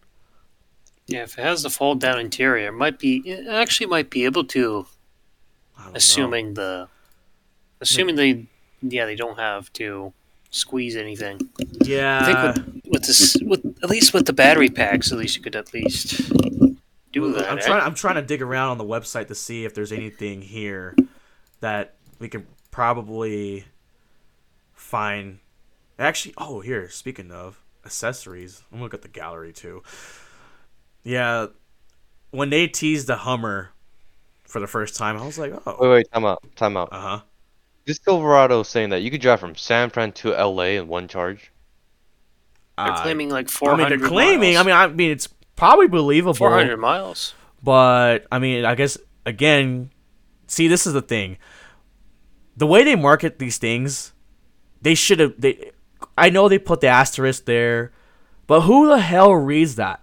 B: Yeah, if it has the fold down interior, it might be. It actually might be able to,
A: don't know.
B: assuming the, assuming they, yeah, they don't have to squeeze anything.
A: Yeah.
B: I think with, with this, with at least with the battery packs, at least you could at least do that.
A: I'm trying. I'm trying to dig around on the website to see if there's anything here that we could probably find. Actually, oh, here. Speaking of accessories, I'm gonna look at the gallery too. Yeah, when they teased the Hummer for the first time, I was like, oh,
C: wait, wait, time out, time out.
A: uh huh.
C: This Silverado saying that you could drive from San Fran to LA in one charge.
B: They're claiming like
A: I
B: 400.
A: mean, they're claiming.
B: Miles.
A: I mean, I mean, it's probably believable.
B: 400 miles.
A: But I mean, I guess again, see, this is the thing. The way they market these things, they should have. They, I know they put the asterisk there, but who the hell reads that?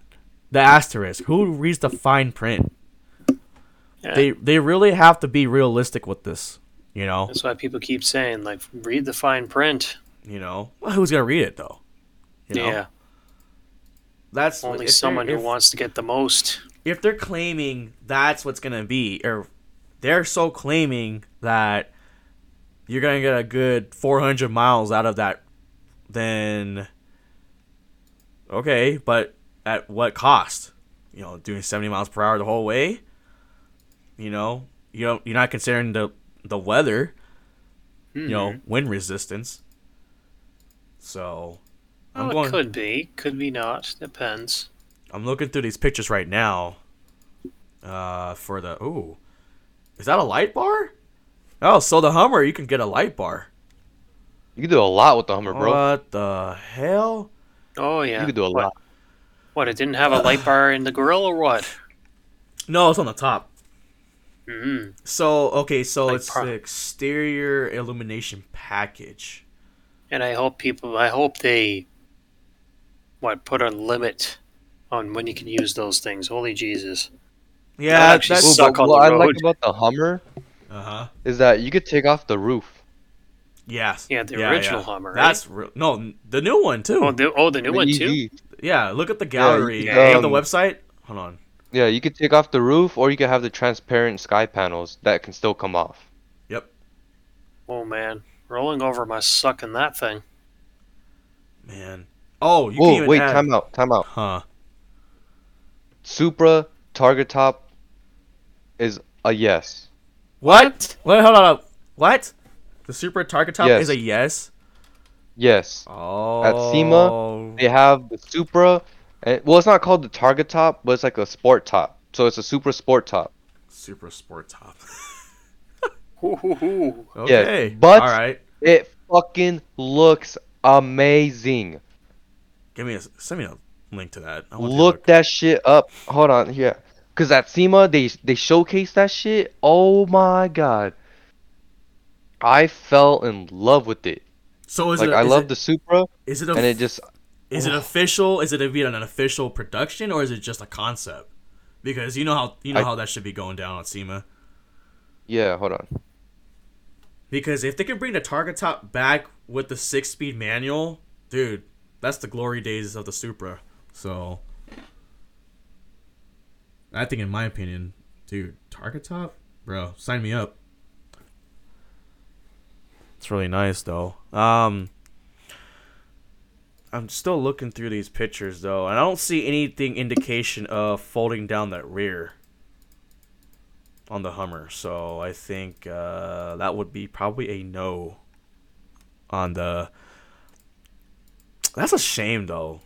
A: The asterisk. Who reads the fine print?
B: Yeah.
A: They they really have to be realistic with this. You know.
B: That's why people keep saying like read the fine print.
A: You know. Well, who's gonna read it though? You know?
B: yeah,
A: That's
B: only someone who
A: if-
B: wants to get the most.
A: if they're claiming that's what's gonna be, or they're so claiming that you're gonna get a good 400 miles out of that, then okay, but at what cost? You know, doing 70 miles per hour the whole way. You know, you don't, you're not considering the the weather. You know,
B: Mhm.
A: wind resistance. So, I'm
B: Well,
A: going.
B: it could be, could be not. Depends.
A: I'm looking through these pictures right now. Uh, for the ooh, is that a light bar? Oh, so the Hummer you can get a light bar.
C: You can do a lot with the Hummer, bro.
A: What the hell?
B: Oh yeah.
C: You can do a
B: what,
C: lot.
B: What? It didn't have a light bar in the grill or what? (sighs)
A: No, it's on the top.
B: hmm
A: So okay, so
B: Like
A: it's
B: pro-
A: the exterior illumination package.
B: And I hope people. I hope they. What? Put a limit on when you can use those things. Holy Jesus!
A: Yeah,
B: actually
A: that's
C: Ooh,
B: suck
C: but
B: on
C: what
B: the
C: I like about the Hummer
A: uh huh.
C: is that you could take off the roof.
A: Yes.
B: Yeah, the original Hummer, right?
A: That's re- no, the new one too.
B: Oh, the, oh, the new
C: The
B: one too.
A: Yeah, look at the gallery.
C: you
A: Do you have the
C: um,
A: website? Hold on.
C: Yeah, you could take off the roof, or you could have the transparent sky panels that can still come off.
A: Yep.
B: Oh man, rolling over my suck in that thing.
A: Man. Oh, you can even
C: wait,
A: add-
C: time out, time out.
A: Huh.
C: Supra target top is a yes.
A: What? Wait, hold on. What? The Supra Target Top
C: Yes.
A: is a yes.
C: Yes.
A: Oh.
C: At SEMA, They oh. have the Supra. And, well, it's not called the target top, but it's like a sport top. So it's a Supra sport top.
A: Super Sport Top. (laughs) Okay.
C: but-
A: all right.
C: It fucking looks amazing.
A: Give me a send me a link to that. I want to
C: Look that shit up. Hold on here. Cause at SEMA they they showcase that shit. Oh my god. I fell in love with it.
A: So is
C: like
A: it?
C: I love the Supra
A: Is it a?
C: and it just
A: is it official? Is it a, an official production or is it just a concept? Because you know how you know
C: I-
A: how that should be going down on SEMA.
C: yeah, hold on.
A: Because if they can bring the Target Top back with the six-speed manual, dude, that's the glory days of the Supra. So, I think, in my opinion, dude, Target Top, bro, sign me up. It's really nice, though. Um, I'm still looking through these pictures, though, and I don't see anything indication of folding down that rear on the Hummer. So I think uh, that would be probably a no on the. That's a shame, though.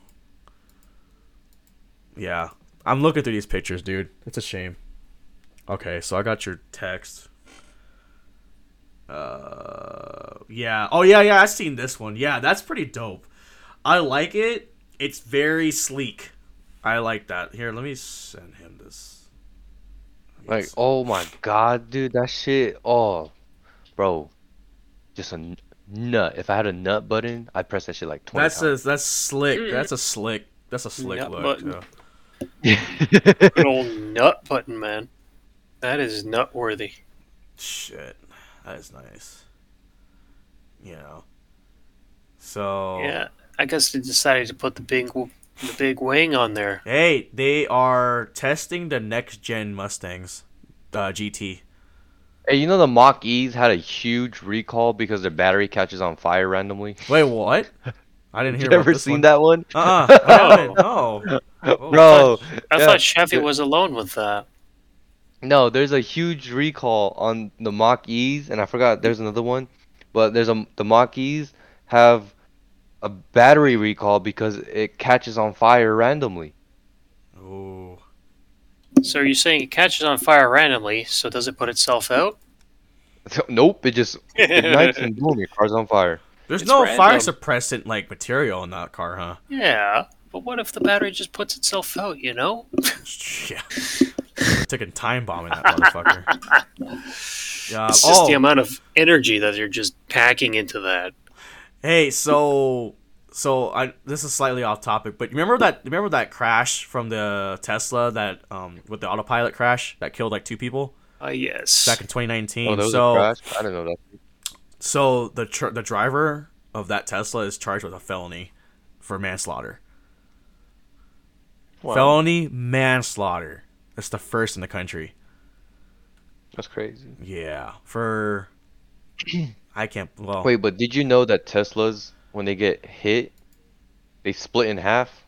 A: Yeah, I'm looking through these pictures, dude. It's a shame. Okay, so I got your text. Uh, yeah. Oh yeah, yeah. I've seen this one. Yeah, that's pretty dope. I like it. It's very sleek. I like that. Here, let me send him this.
C: Like,
A: Yes.
C: oh my god, dude, that shit. Oh, bro, just a nut. If I had a nut button, I'd press that shit like 20
A: That's a
C: times.
A: that's slick. That's a slick. That's a slick
B: Nut
A: look.
B: button.
A: yeah. (laughs)
B: Good old nut button, man. That is nut worthy.
A: Shit, that is nice. You know. So
B: Yeah, I guess they decided to put the big, the big wing on there.
A: Hey, they are testing the next gen Mustangs, uh, GT.
C: Hey, you know the Mach E's had a huge recall because their battery catches on fire randomly.
A: Wait, what? I didn't (laughs) hear.
C: You ever seen
A: one.
C: that one?
A: Uh, uh I (laughs) haven't. No. (laughs) Oh,
C: Bro,
B: I
C: yeah.
B: thought Chevy was alone with that.
C: No, there's a huge recall on the Mach E's, and I forgot there's another one, but there's a the Mach E's have a battery recall because it catches on fire randomly.
A: Ooh.
B: So are you saying it catches on fire randomly? So does it put itself out? (laughs)
C: nope, it just ignites and boom, your car's on fire.
A: There's
B: It's
A: no fire suppressant like material in that car, huh?
B: Yeah, but what if the battery just puts itself out? You know? (laughs)
A: Yeah. (laughs) Taking time bombing that motherfucker. (laughs) Yeah.
B: It's just
A: oh,
B: the amount of energy that you're just packing into that.
A: Hey, so so I this is slightly off topic, but remember that remember that crash from the Tesla that um with the autopilot crash that killed like two people
B: Ah, yes.
A: back in 2019.
C: Oh, there was
A: so
C: a crash? I didn't know that.
A: so the tr- the driver of that Tesla is charged with a felony for manslaughter.
C: Wow,
A: Felony manslaughter. That's the first in the country.
C: That's crazy.
A: Yeah, for (clears throat) I can't. Well,
C: Wait, but did you know that Teslas, when they get hit, they split in half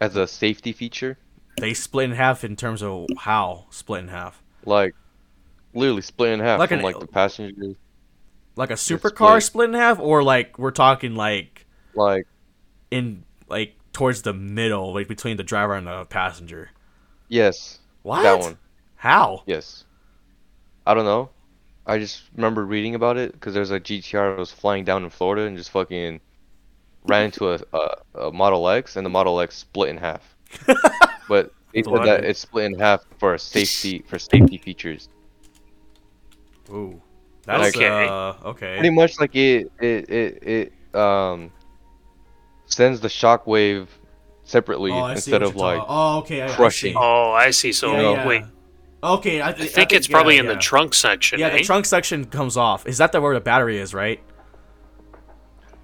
C: as a safety feature?
A: they split in half in terms of how split in half.
C: Like, literally split in half
A: Like
C: from
A: an-
C: like the passengers.
A: Like a supercar
C: split.
A: split in half, or like we're talking like
C: Like,
A: in like towards the middle, like between the driver and the passenger.
C: yes,
A: What?
C: that one.
A: How?
C: Yes. I don't know. I just remember reading about it because there's a GTR that was flying down in Florida and just fucking ran into a, a, a Model X and the Model X split in half. (laughs) but they said that it's split in half for a safety for safety features.
A: Ooh, that's
B: Okay.
A: uh okay.
C: Pretty much like it it it, it um sends the shockwave separately
A: Oh,
C: instead of like
A: Oh, okay. I, I
C: crushing.
A: see.
B: Oh, I see. So
A: Yeah, yeah.
B: wait,
A: Okay, I,
B: I
A: th-
B: think it's
A: yeah,
B: probably in the trunk section.
A: Yeah,
B: eh?
A: the trunk section comes off. Is that the where the battery is, right?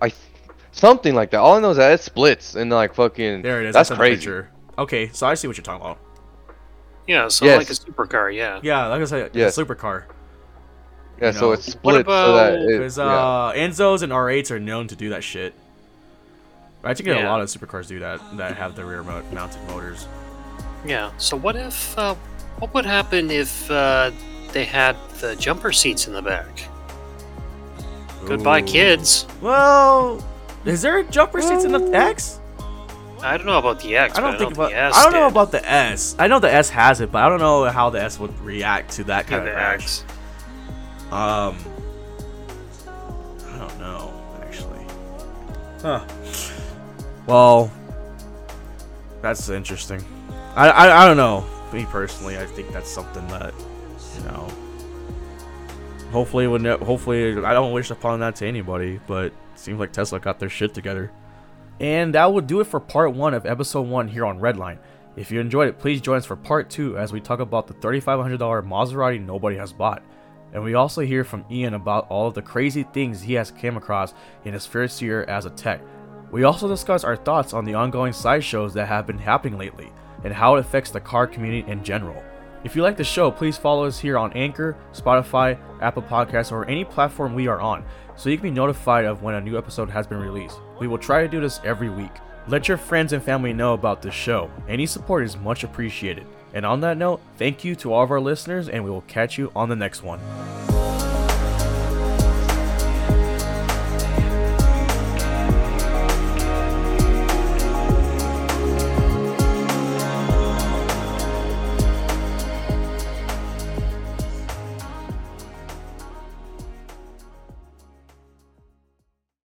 C: I th- something like that. All I know is that it splits and like fucking
A: There it is.
C: That's
A: in the
C: crazy.
A: Okay, so I see what you're talking about.
B: Yeah, so
C: Yes.
B: like a supercar. Yeah.
A: Yeah, like I said,
C: Yes.
A: a supercar.
C: Yeah,
A: you
C: so
A: know.
C: it's split so that
B: about-
C: it,
A: Because
C: yeah.
A: uh, Enzos and R8s are known to do that shit. I think a lot of supercars do that that have the rear mo- mounted motors.
B: Yeah. So what if? Uh, what would happen if uh, they had the jumper seats in the back? Goodbye, kids.
A: Well, is there jumper seats in the X?
B: I don't know about the X.
A: I don't
B: but
A: think
B: I know
A: about.
B: the S
A: I don't know about the S. I know the S has it, but I don't know how the S would react to that
B: Yeah,
A: kind of
B: the
A: crash.
B: X.
A: Um, I don't know actually. Huh. Well, that's interesting. I, I I don't know. Me personally, I think that's something that you know. Hopefully, ne- hopefully I don't wish upon that to anybody, but seems like Tesla got their shit together. And that will do it for part one of episode one here on Redline. If you enjoyed it, please join us for part two as we talk about the $3,500 Maserati nobody has bought. And we also hear from Ian about all of the crazy things he has came across in his first year as a tech. We also discuss our thoughts on the ongoing sideshows that have been happening lately and how it affects the car community in general. If you like the show, please follow us here on Anchor, Spotify, Apple Podcasts, or any platform we are on so you can be notified of when a new episode has been released. We will try to do this every week. Let your friends and family know about this show. Any support is much appreciated. And on that note, thank you to all of our listeners, and we will catch you on the next one.